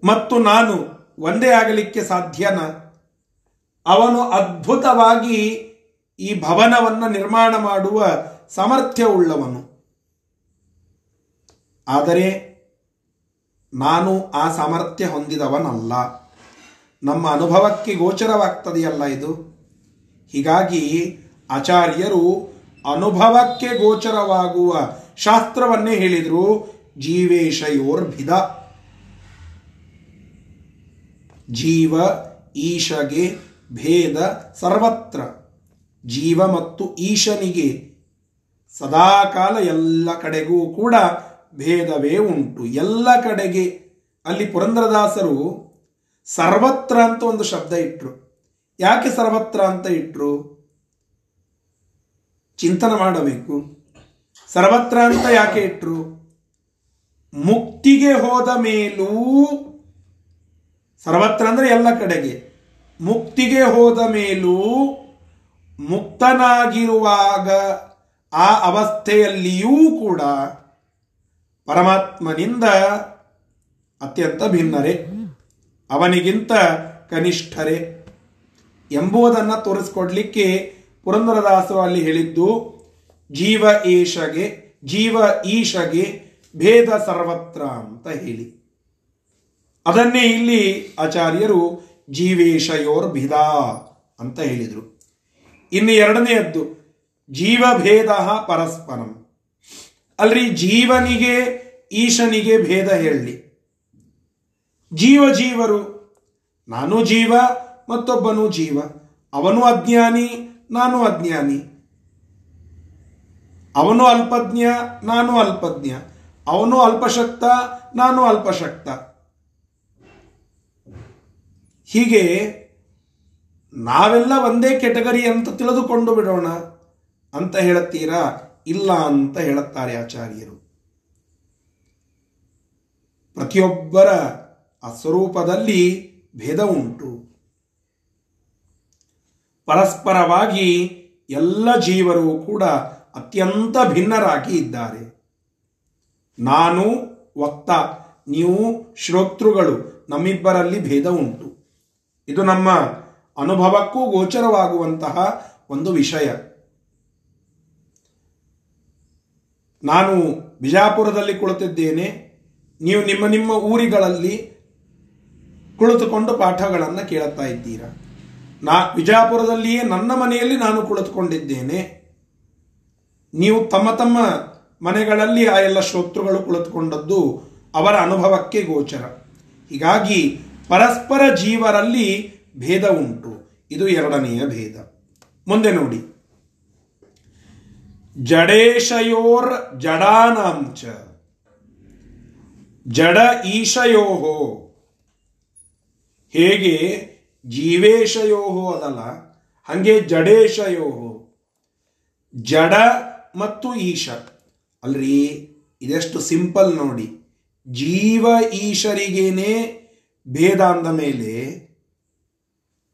ಮತ್ತು ನಾನು ಒಂದೇ ಆಗಲಿಕ್ಕೆ ಸಾಧ್ಯನ? ಅವನು ಅದ್ಭುತವಾಗಿ ಈ ಭವನವನ್ನು ನಿರ್ಮಾಣ ಮಾಡುವ ಸಾಮರ್ಥ್ಯ ಉಳ್ಳವನು ಆದರೆ ನಾನು ಆ ಸಾಮರ್ಥ್ಯ ಹೊಂದಿದವನಲ್ಲ. ನಮ್ಮ ಅನುಭವಕ್ಕೆ ಗೋಚರವಾಗ್ತದೆಯಲ್ಲ ಇದು? ಹೀಗಾಗಿ ಆಚಾರ್ಯರು ಅನುಭವಕ್ಕೆ ಗೋಚರವಾಗುವ ಶಾಸ್ತ್ರವನ್ನೇ ಹೇಳಿದರು ಜೀವೇಶಯೋರ್ಭಿದ. ಜೀವ, ಈಶಗೆ ಭೇದ ಸರ್ವತ್ರ. ಜೀವ ಮತ್ತು ಈಶನಿಗೆ ಸದಾಕಾಲ ಎಲ್ಲ ಕಡೆಗೂ ಕೂಡ ಭೇದವೇ ಉಂಟು. ಎಲ್ಲ ಕಡೆಗೆ ಅಲ್ಲಿ ಪುರಂದರದಾಸರು ಸರ್ವತ್ರ ಅಂತ ಒಂದು ಶಬ್ದ ಇಟ್ರು. ಯಾಕೆ ಸರ್ವತ್ರ ಅಂತ ಇಟ್ರು? ಚಿಂತನೆ ಮಾಡಬೇಕು. ಸರ್ವತ್ರ ಅಂತ ಯಾಕೆ ಇಟ್ರು? ಮುಕ್ತಿಗೆ ಹೋದ ಮೇಲೂ ಸರ್ವತ್ರ ಅಂದರೆ ಎಲ್ಲ ಕಡೆಗೆ. ಮುಕ್ತಿಗೆ ಹೋದ ಮೇಲೂ ಮುಕ್ತನಾಗಿರುವಾಗ ಆ ಅವಸ್ಥೆಯಲ್ಲಿಯೂ ಕೂಡ ಪರಮಾತ್ಮನಿಂದ ಅತ್ಯಂತ ಭಿನ್ನರೆ, ಅವನಿಗಿಂತ ಕನಿಷ್ಠರೇ ಎಂಬುದನ್ನು ತೋರಿಸ್ಕೊಡ್ಲಿಕ್ಕೆ ಪುರಂದರದಾಸರು ಅಲ್ಲಿ ಹೇಳಿದ್ದು, ಜೀವ ಏಷಗೆ, ಜೀವ ಈಶಗೆ ಭೇದ ಸರ್ವತ್ರ ಅಂತ ಹೇಳಿ. ಅದನ್ನೇ ಇಲ್ಲಿ ಆಚಾರ್ಯರು ಜೀವೇಶಯೋರ್ಭಿದ ಅಂತ ಹೇಳಿದರು. ಇನ್ನು ಎರಡನೆಯದ್ದು, ಜೀವಭೇದ ಪರಸ್ಪರಂ. ಅಲ್ರಿ, ಜೀವನಿಗೆ, ಈಶನಿಗೆ ಭೇದ ಹೇಳಲಿ ಜೀವ ಜೀವರು, ನಾನು ಜೀವ, ಮತ್ತೊಬ್ಬನು ಜೀವ. ಅವನು ಅಜ್ಞಾನಿ, ನಾನು ಅಜ್ಞಾನಿ. ಅವನು ಅಲ್ಪಜ್ಞ, ನಾನು ಅಲ್ಪಜ್ಞ. ಅವನು ಅಲ್ಪಶಕ್ತ, ನಾನು ಅಲ್ಪಶಕ್ತ. ಹೀಗೆ ನಾವೆಲ್ಲ ಒಂದೇ ಕೆಟಗರಿ ಅಂತ ತಿಳಿದುಕೊಂಡು ಬಿಡೋಣ ಅಂತ ಹೇಳುತ್ತೀರಾ? ಇಲ್ಲ ಅಂತ ಹೇಳುತ್ತಾರೆ ಆಚಾರ್ಯರು. ಪ್ರತಿಯೊಬ್ಬರ ಆ ಸ್ವರೂಪದಲ್ಲಿ ಭೇದ ಉಂಟು. ಪರಸ್ಪರವಾಗಿ ಎಲ್ಲ ಜೀವರು ಕೂಡ ಅತ್ಯಂತ ಭಿನ್ನರಾಗಿ ಇದ್ದಾರೆ. ನಾನು, ವಕ್ತ, ನೀವು, ಶ್ರೋತೃಗಳು ನಮ್ಮಿಬ್ಬರಲ್ಲಿ ಭೇದ ಉಂಟು. ಇದು ನಮ್ಮ ಅನುಭವಕ್ಕೂ ಗೋಚರವಾಗುವಂತಹ ಒಂದು ವಿಷಯ. ನಾನು ಬಿಜಾಪುರದಲ್ಲಿ ಕುಳಿತಿದ್ದೇನೆ. ನೀವು ನಿಮ್ಮ ನಿಮ್ಮ ಊರಿಗಳಲ್ಲಿ ಕುಳಿತುಕೊಂಡು ಪಾಠಗಳನ್ನು ಕೇಳುತ್ತಾ ಇದ್ದೀರಾ? ನಾ ಬಿಜಾಪುರದಲ್ಲಿಯೇ ನನ್ನ ಮನೆಯಲ್ಲಿ ನಾನು ಕುಳಿತುಕೊಂಡಿದ್ದೇನೆ. ನೀವು ತಮ್ಮ ತಮ್ಮ ಮನೆಗಳಲ್ಲಿ ಆ ಎಲ್ಲ ಶ್ರೋತೃಗಳು ಕುಳಿತುಕೊಂಡದ್ದು ಅವರ ಅನುಭವಕ್ಕೆ ಗೋಚರ. ಹೀಗಾಗಿ ಪರಸ್ಪರ ಜೀವರಲ್ಲಿ ಭೇದ ಉಂಟು. ಇದು ಎರಡನೆಯ ಭೇದ. ಮುಂದೆ ನೋಡಿ. ಜಡೇಶಯೋರ್ ಜಡಾನಾಂಚ ಜಡ ಈಶಯೋಹೋ. ಹೇಗೆ? ಜೀವೇಶಯೋಹೋ ಅದಲ್ಲ. ಹಂಗೆ ಜಡೇಶಯೋಹೋ. ಜಡ ಮತ್ತು ಈಶ. ಅಲ್ರಿ, ಇದೆಷ್ಟು ಸಿಂಪಲ್ ನೋಡಿ. ಜೀವ ಈಶರಿಗೇನೆ ಭೇದ ಅಂದ ಮೇಲೆ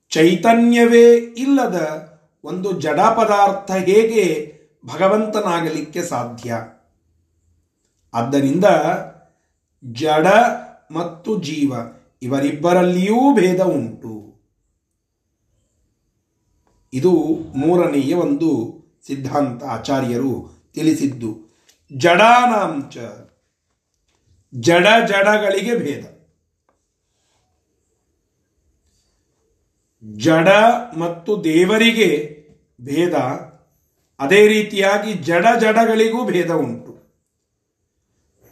ಚೈತನ್ಯವೇ ಇಲ್ಲದ ಒಂದು ಜಡ ಪದಾರ್ಥ ಹೇಗೆ ಭಗವಂತನಾಗಲಿಕ್ಕೆ ಸಾಧ್ಯ? ಆದ್ದರಿಂದ ಜಡ ಮತ್ತು ಜೀವ ಇವರಿಬ್ಬರಲ್ಲಿಯೂ ಭೇದ ಉಂಟು. ಇದು ಮೂರನೆಯ ಒಂದು ಸಿದ್ಧಾಂತ ಆಚಾರ್ಯರು ತಿಳಿಸಿದ್ದು. ಜಡಾನಾಂಚ ಜಡ ಜಡಗಳಿಗೆ ಭೇದ. ಜಡ ಮತ್ತು ದೇವರಿಗೆ ಭೇದ, ಅದೇ ರೀತಿಯಾಗಿ ಜಡ ಜಡಗಳಿಗೂ ಭೇದ ಉಂಟು.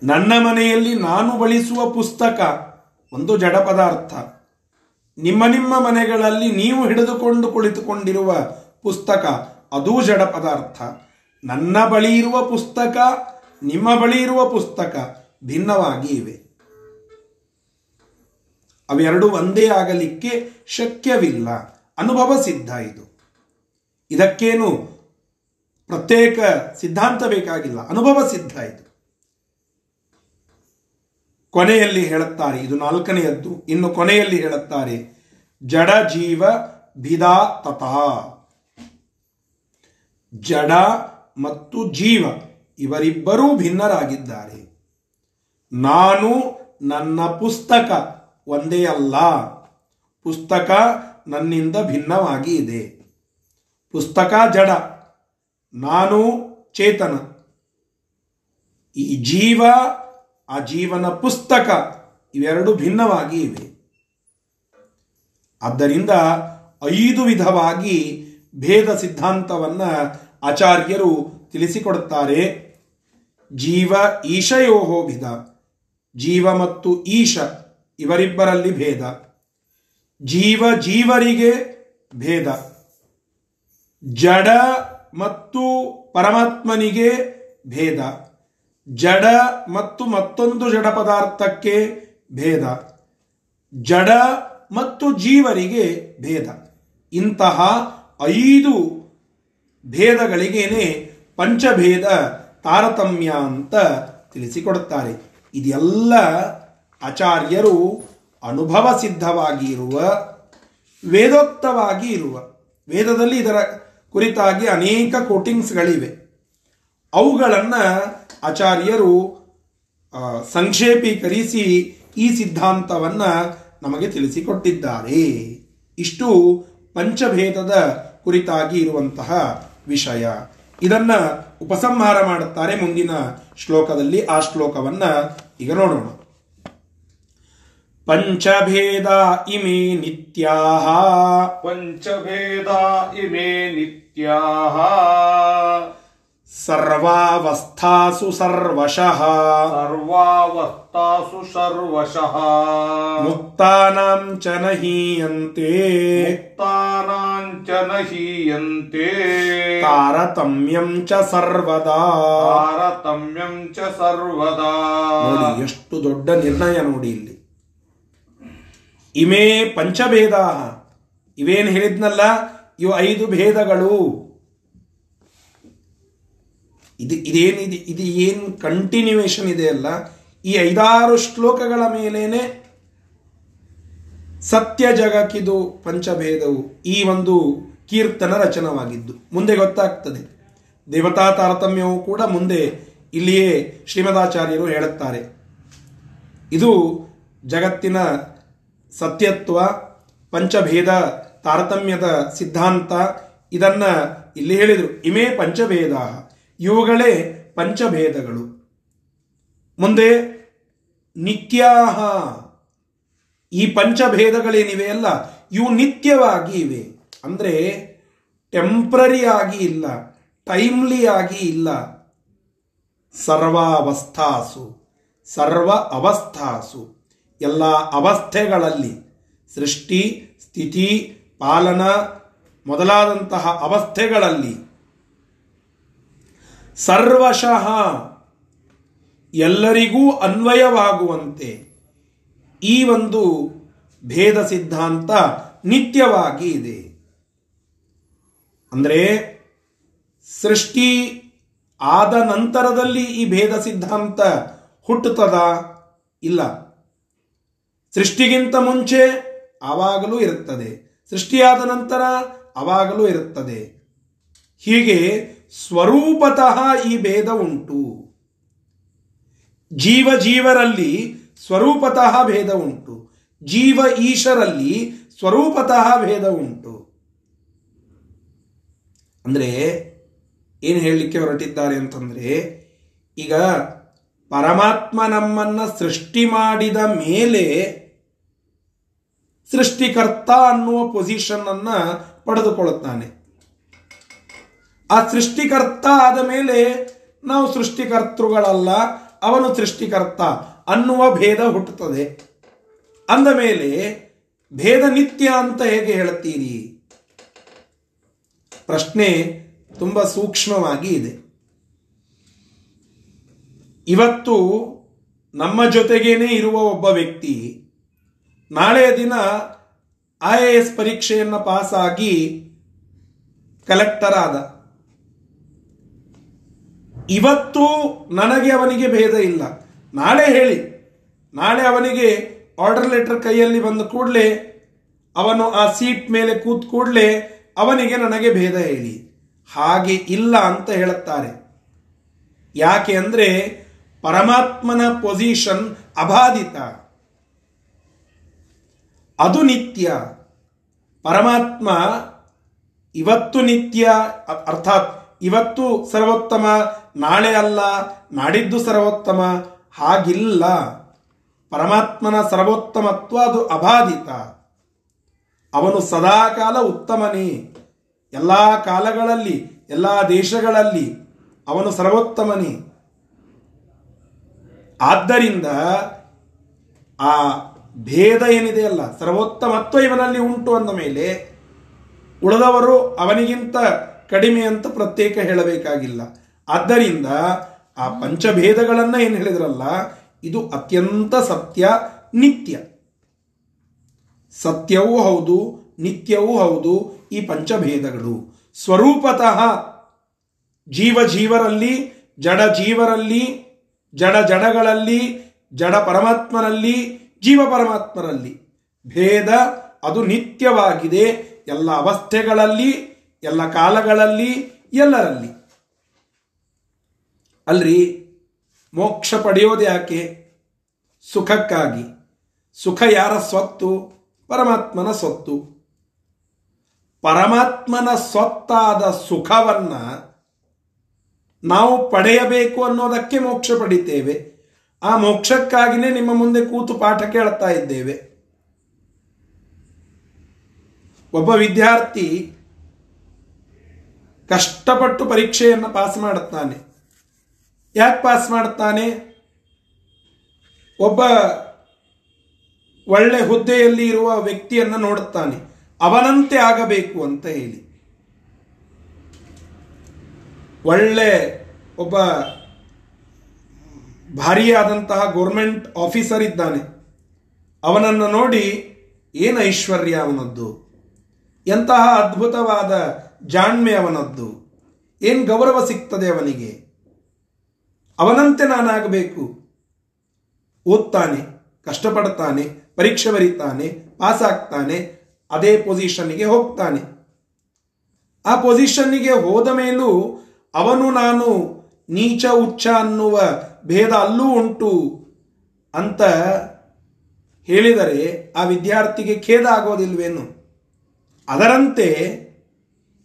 ನನ್ನ ಮನೆಯಲ್ಲಿ ನಾನು ಬಳಸುವ ಪುಸ್ತಕ ಒಂದು ಜಡ ಪದಾರ್ಥ. ನಿಮ್ಮ ನಿಮ್ಮ ಮನೆಗಳಲ್ಲಿ ನೀವು ಹಿಡಿದುಕೊಂಡು ಕುಳಿತುಕೊಂಡಿರುವ ಪುಸ್ತಕ ಅದೂ ಜಡ ಪದಾರ್ಥ. ನನ್ನ ಬಳಿ ಇರುವ ಪುಸ್ತಕ, ನಿಮ್ಮ ಬಳಿ ಇರುವ ಪುಸ್ತಕ ಭಿನ್ನವಾಗಿ ಇವೆ. ಅವೆರಡು ಒಂದೇ ಆಗಲಿಕ್ಕೆ ಶಕ್ಯವಿಲ್ಲ. ಅನುಭವ ಸಿದ್ಧ ಇದು. ಇದಕ್ಕೇನು ಪ್ರತ್ಯೇಕ ಸಿದ್ಧಾಂತ ಬೇಕಾಗಿಲ್ಲ. ಅನುಭವ ಸಿದ್ಧ ಇದು. ಕೊನೆಯಲ್ಲಿ ಹೇಳುತ್ತಾರೆ, ಇದು ನಾಲ್ಕನೆಯದ್ದು. ಇನ್ನು ಕೊನೆಯಲ್ಲಿ ಹೇಳುತ್ತಾರೆ, ಜಡ ಜೀವ ಭಿದಾ ತಥಾ. ಜಡ ಮತ್ತು ಜೀವ ಇವರಿಬ್ಬರೂ ಭಿನ್ನರಾಗಿದ್ದಾರೆ. ನಾನು ನನ್ನ ಪುಸ್ತಕ ಒಂದೇ ಅಲ್ಲ. ಪುಸ್ತಕ ನನ್ನಿಂದ ಭಿನ್ನವಾಗಿ ಇದೆ. ಪುಸ್ತಕ ಜಡ. ನಾನು ಚೇತನ. ಈ ಜೀವ ಆ ಜೀವನ ಪುಸ್ತಕ ಇವೆರಡು ಭಿನ್ನವಾಗಿ ಇವೆ. ಆದ್ದರಿಂದ ಐದು ವಿಧವಾಗಿ ಭೇದ ಸಿದ್ಧಾಂತವನ್ನ ಆಚಾರ್ಯರು ತಿಳಿಸಿಕೊಡುತ್ತಾರೆ. ಜೀವ ಈಶಯೋಹೋ ವಿಧ. ಜೀವ ಮತ್ತು ಈಶ. ಇವರಿಬ್ಬರಲ್ಲಿ ಭೇದ. ಜೀವ ಜೀವರಿಗೆ ಭೇದ. ಜಡ ಮತ್ತು ಪರಮಾತ್ಮನಿಗೆ ಭೇದ. ಜಡ ಮತ್ತು ಮತ್ತೊಂದು ಜಡ ಪದಾರ್ಥಕ್ಕೆ ಭೇದ. ಜಡ ಮತ್ತು ಜೀವರಿಗೆ ಭೇದ. ಇಂತಹ ಐದು ಭೇದಗಳಿಗೇನೆ ಪಂಚಭೇದ ತಾರತಮ್ಯ ಅಂತ ತಿಳಿಸಿಕೊಡುತ್ತಾರೆ. ಇದೆಲ್ಲ ಆಚಾರ್ಯರು ಅನುಭವ ಸಿದ್ಧವಾಗಿ ಇರುವ ವೇದೋಕ್ತವಾಗಿ ಇರುವ. ವೇದದಲ್ಲಿ ಇದರ ಕುರಿತಾಗಿ ಅನೇಕ ಕೋಟಿಂಗ್ಸ್ಗಳಿವೆ. ಅವುಗಳನ್ನು ಆಚಾರ್ಯರು ಸಂಕ್ಷೇಪೀಕರಿಸಿ ಈ ಸಿದ್ಧಾಂತವನ್ನು ನಮಗೆ ತಿಳಿಸಿಕೊಟ್ಟಿದ್ದಾರೆ. ಇಷ್ಟು ಪಂಚಭೇದದ ಕುರಿತಾಗಿ ಇರುವಂತಹ ವಿಷಯ. ಇದನ್ನು ಉಪಸಂಹಾರ ಮಾಡುತ್ತಾರೆ ಮುಂದಿನ ಶ್ಲೋಕದಲ್ಲಿ. ಆ ಶ್ಲೋಕವನ್ನ ಈಗ ನೋಡೋಣ. ಪಂಚಭೇದ ಇಮೇ ನಿತ್ಯಾಹ पञ्चभेदा इमे नित्याः ಸರ್ವಾವಸ್ಥಾಸು ಸರ್ವಶಃ सर्वावस्थासु सर्वशः ಮುಕ್ತಾನಾಂ ಚ ನಹೀಯಂತೆ मुक्तानां च न हीयन्ते ತಾರತಮ್ಯಂ ಚ ಸರ್ವದಾ तारतम्यं च सर्वदा ನೋಡಿ ಎಷ್ಟು ದೊಡ್ಡ ನಿರ್ಣಯ ನೋಡಿ ಇಲ್ಲಿ ಇಮೇ ಪಂಚಭೇದ ಇವೇನು ಹೇಳಿದ್ನಲ್ಲ? ಇವು ಐದು ಭೇದಗಳು. ಇದು ಇದೇನಿದೆ ಇದು ಏನು ಇದೆ ಅಲ್ಲ? ಈ ಐದಾರು ಶ್ಲೋಕಗಳ ಮೇಲೇನೆ ಸತ್ಯ ಜಗಕ್ಕಿದು ಪಂಚಭೇದವು. ಈ ಒಂದು ಕೀರ್ತನ ರಚನವಾಗಿದ್ದು. ಮುಂದೆ ಗೊತ್ತಾಗ್ತದೆ. ದೇವತಾ ತಾರತಮ್ಯವು ಕೂಡ ಮುಂದೆ ಇಲ್ಲಿಯೇ ಶ್ರೀಮದಾಚಾರ್ಯರು ಹೇಳುತ್ತಾರೆ. ಇದು ಜಗತ್ತಿನ ಸತ್ಯತ್ವ, ಪಂಚಭೇದ, ತಾರತಮ್ಯದ ಸಿದ್ಧಾಂತ ಇದನ್ನ ಇಲ್ಲಿ ಹೇಳಿದರು. ಇಮೇ ಪಂಚಭೇದ ಇವುಗಳೇ ಪಂಚಭೇದಗಳು. ಮುಂದೆ ನಿತ್ಯಾಹ. ಈ ಪಂಚಭೇದಗಳೇನಿವೆ ಅಲ್ಲ? ಇವು ನಿತ್ಯವಾಗಿ ಇವೆ. ಅಂದರೆ ಟೆಂಪ್ರರಿ ಆಗಿ ಇಲ್ಲ ಟೈಮ್ಲಿ ಆಗಿ ಇಲ್ಲ. ಸರ್ವಾವಸ್ಥಾಸು. ಸರ್ವ ಅವಸ್ಥಾಸು. ಎಲ್ಲ ಅವಸ್ಥೆಗಳಲ್ಲಿ ಸೃಷ್ಟಿ, ಸ್ಥಿತಿ, ಪಾಲನ ಮೊದಲಾದಂತಹ ಅವಸ್ಥೆಗಳಲ್ಲಿ ಸರ್ವಶಃ ಎಲ್ಲರಿಗೂ ಅನ್ವಯವಾಗುವಂತೆ ಈ ಒಂದು ಭೇದ ಸಿದ್ಧಾಂತ ನಿತ್ಯವಾಗಿ ಇದೆ. ಅಂದರೆ ಸೃಷ್ಟಿ ಆದ ನಂತರದಲ್ಲಿ ಈ ಭೇದ ಸಿದ್ಧಾಂತ ಹುಟ್ಟುತ್ತದ? ಇಲ್ಲ. ಸೃಷ್ಟಿಗಿಂತ ಮುಂಚೆ ಆವಾಗಲೂ ಇರುತ್ತದೆ. ಸೃಷ್ಟಿಯಾದ ನಂತರ ಆವಾಗಲೂ ಇರುತ್ತದೆ. ಹೀಗೆ ಸ್ವರೂಪತಃ ಈ ಭೇದ ಉಂಟು. ಜೀವ ಜೀವರಲ್ಲಿ ಸ್ವರೂಪತಃ ಭೇದ ಉಂಟು. ಜೀವ ಈಶರಲ್ಲಿ ಸ್ವರೂಪತಃ ಭೇದ ಉಂಟು. ಅಂದರೆ ಏನು ಹೇಳಲಿಕ್ಕೆ ಹೊರಟಿದ್ದಾರೆ ಅಂತಂದರೆ, ಈಗ ಪರಮಾತ್ಮ ನಮ್ಮನ್ನು ಸೃಷ್ಟಿ ಮಾಡಿದ ಮೇಲೆ ಸೃಷ್ಟಿಕರ್ತ ಅನ್ನುವ ಪೊಸಿಷನ್ ಅನ್ನ ಪಡೆದುಕೊಳ್ಳುತ್ತಾನೆ. ಆ ಸೃಷ್ಟಿಕರ್ತ ಆದ ಮೇಲೆ ನಾವು ಸೃಷ್ಟಿಕರ್ತೃಗಳಲ್ಲ, ಅವನು ಸೃಷ್ಟಿಕರ್ತ ಅನ್ನುವ ಭೇದ ಹುಟ್ಟುತ್ತದೆ. ಅಂದ ಮೇಲೆ ಭೇದ ನಿತ್ಯ ಅಂತ ಹೇಗೆ ಹೇಳುತ್ತೀರಿ? ಪ್ರಶ್ನೆ ತುಂಬಾ ಸೂಕ್ಷ್ಮವಾಗಿ ಇದೆ. ಇವತ್ತು ನಮ್ಮ ಜೊತೆಗೇನೆ ಇರುವ ಒಬ್ಬ ವ್ಯಕ್ತಿ ನಾಳೆಯ ದಿನ ಐ ಎ ಎಸ್ ಪರೀಕ್ಷೆಯನ್ನು ಪಾಸ್ ಆಗಿ ಕಲೆಕ್ಟರ್ ಆದ. ಇವತ್ತು ನನಗೆ ಅವನಿಗೆ ಭೇದ ಇಲ್ಲ. ನಾಳೆ ಹೇಳಿ. ನಾಳೆ ಅವನಿಗೆ ಆರ್ಡರ್ ಲೆಟರ್ ಕೈಯಲ್ಲಿ ಬಂದ ಕೂಡಲೇ ಅವನು ಆ ಸೀಟ್ ಮೇಲೆ ಕೂತ್ ಕೂಡಲೇ ಅವನಿಗೆ ನನಗೆ ಭೇದ ಹೇಳಿ. ಹಾಗೆ ಇಲ್ಲ ಅಂತ ಹೇಳುತ್ತಾರೆ. ಯಾಕೆ ಅಂದರೆ ಪರಮಾತ್ಮನ ಪೊಸಿಷನ್ ಅಬಾಧಿತ. ಅದು ನಿತ್ಯ. ಪರಮಾತ್ಮ ಇವತ್ತು ನಿತ್ಯ, ಅರ್ಥಾತ್ ಇವತ್ತು ಸರ್ವೋತ್ತಮ, ನಾಳೆ ಅಲ್ಲ, ನಾಡಿದ್ದು ಸರ್ವೋತ್ತಮ, ಹಾಗಿಲ್ಲ. ಪರಮಾತ್ಮನ ಸರ್ವೋತ್ತಮತ್ವ ಅದು ಅಬಾಧಿತ. ಅವನು ಸದಾಕಾಲ ಉತ್ತಮನೇ. ಎಲ್ಲ ಕಾಲಗಳಲ್ಲಿ, ಎಲ್ಲ ದೇಶಗಳಲ್ಲಿ ಅವನು ಸರ್ವೋತ್ತಮನೇ. ಆದ್ದರಿಂದ ಆ ಭೇದ ಏನಿದೆ ಅಲ್ಲ ಸರ್ವೋತ್ತಮತ್ವ ಇವನಲ್ಲಿ ಉಂಟು ಅಂದ ಮೇಲೆ ಉಳಿದವರು ಅವನಿಗಿಂತ ಕಡಿಮೆ ಅಂತ ಪ್ರತ್ಯೇಕ ಹೇಳಬೇಕಾಗಿಲ್ಲ. ಆದ್ದರಿಂದ ಆ ಪಂಚಭೇದಗಳನ್ನ ಏನು ಹೇಳಿದ್ರಲ್ಲ, ಇದು ಅತ್ಯಂತ ಸತ್ಯ, ನಿತ್ಯ. ಸತ್ಯವೂ ಹೌದು, ನಿತ್ಯವೂ ಹೌದು, ಈ ಪಂಚಭೇದಗಳು. ಸ್ವರೂಪತಃ ಜೀವ ಜೀವರಲ್ಲಿ, ಜಡ ಜೀವರಲ್ಲಿ, ಜಡ ಜಡಗಳಲ್ಲಿ, ಜಡ ಪರಮಾತ್ಮನಲ್ಲಿ ಜೀವ ಪರಮಾತ್ಮರಲ್ಲಿ ಭೇದ ಅದು ನಿತ್ಯವಾಗಿದೆ ಎಲ್ಲ ಅವಸ್ಥೆಗಳಲ್ಲಿ, ಎಲ್ಲ ಕಾಲಗಳಲ್ಲಿ, ಎಲ್ಲರಲ್ಲಿ. ಅಲ್ರಿ, ಮೋಕ್ಷ ಪಡೆಯೋದು ಯಾಕೆ? ಸುಖಕ್ಕಾಗಿ. ಸುಖ ಯಾರ ಸ್ವತ್ತು? ಪರಮಾತ್ಮನ ಸ್ವತ್ತು. ಪರಮಾತ್ಮನ ಸ್ವತ್ತಾದ ಸುಖವನ್ನು ನಾವು ಪಡೆಯಬೇಕು ಅನ್ನೋದಕ್ಕೆ ಮೋಕ್ಷ ಪಡಿತೇವೆ. ಆ ಮೋಕ್ಷಕ್ಕಾಗಿನೇ ನಿಮ್ಮ ಮುಂದೆ ಕೂತು ಪಾಠ ಕೇಳ್ತಾ ಇದ್ದೇವೆ. ಒಬ್ಬ ವಿದ್ಯಾರ್ಥಿ ಕಷ್ಟಪಟ್ಟು ಪರೀಕ್ಷೆಯನ್ನು ಪಾಸ್ ಮಾಡುತ್ತಾನೆ. ಯಾಕೆ ಪಾಸ್ ಮಾಡುತ್ತಾನೆ? ಒಬ್ಬ ಒಳ್ಳೆ ಹುದ್ದೆಯಲ್ಲಿ ಇರುವ ವ್ಯಕ್ತಿಯನ್ನು ನೋಡುತ್ತಾನೆ. ಅವನಂತೆ ಆಗಬೇಕು ಅಂತ ಹೇಳಿ. ಒಳ್ಳೆ ಒಬ್ಬ ಭಾರಿಯಾದಂತಹ ಗೌರ್ಮೆಂಟ್ ಆಫೀಸರ್ ಇದ್ದಾನೆ. ಅವನನ್ನು ನೋಡಿ, ಏನು ಐಶ್ವರ್ಯ ಅವನದ್ದು? ಎಂತಹ ಅದ್ಭುತವಾದ ಜಾಣ್ಮೆ ಅವನದ್ದು? ಏನು ಗೌರವ ಸಿಗ್ತದೆ ಅವನಿಗೆ? ಅವನಂತೆ ನಾನಾಗಬೇಕು. ಓದ್ತಾನೆ, ಕಷ್ಟಪಡ್ತಾನೆ, ಪರೀಕ್ಷೆ ಬರೀತಾನೆ ಪಾಸ್ ಆಗ್ತಾನೆ, ಅದೇ ಪೊಸಿಷನ್ನಿಗೆ ಹೋಗ್ತಾನೆ. ಆ ಪೊಸಿಷನ್ನಿಗೆ ಹೋದ ಮೇಲೂ ಅವನು ನಾನು ನೀಚ ಉಚ್ಚ ಅನ್ನುವ ಭೇದ ಅಲ್ಲೂ ಉಂಟು ಅಂತ ಹೇಳಿದರೆ ಆ ವಿದ್ಯಾರ್ಥಿಗೆ ಖೇದ ಆಗೋದಿಲ್ವೇನು? ಅದರಂತೆ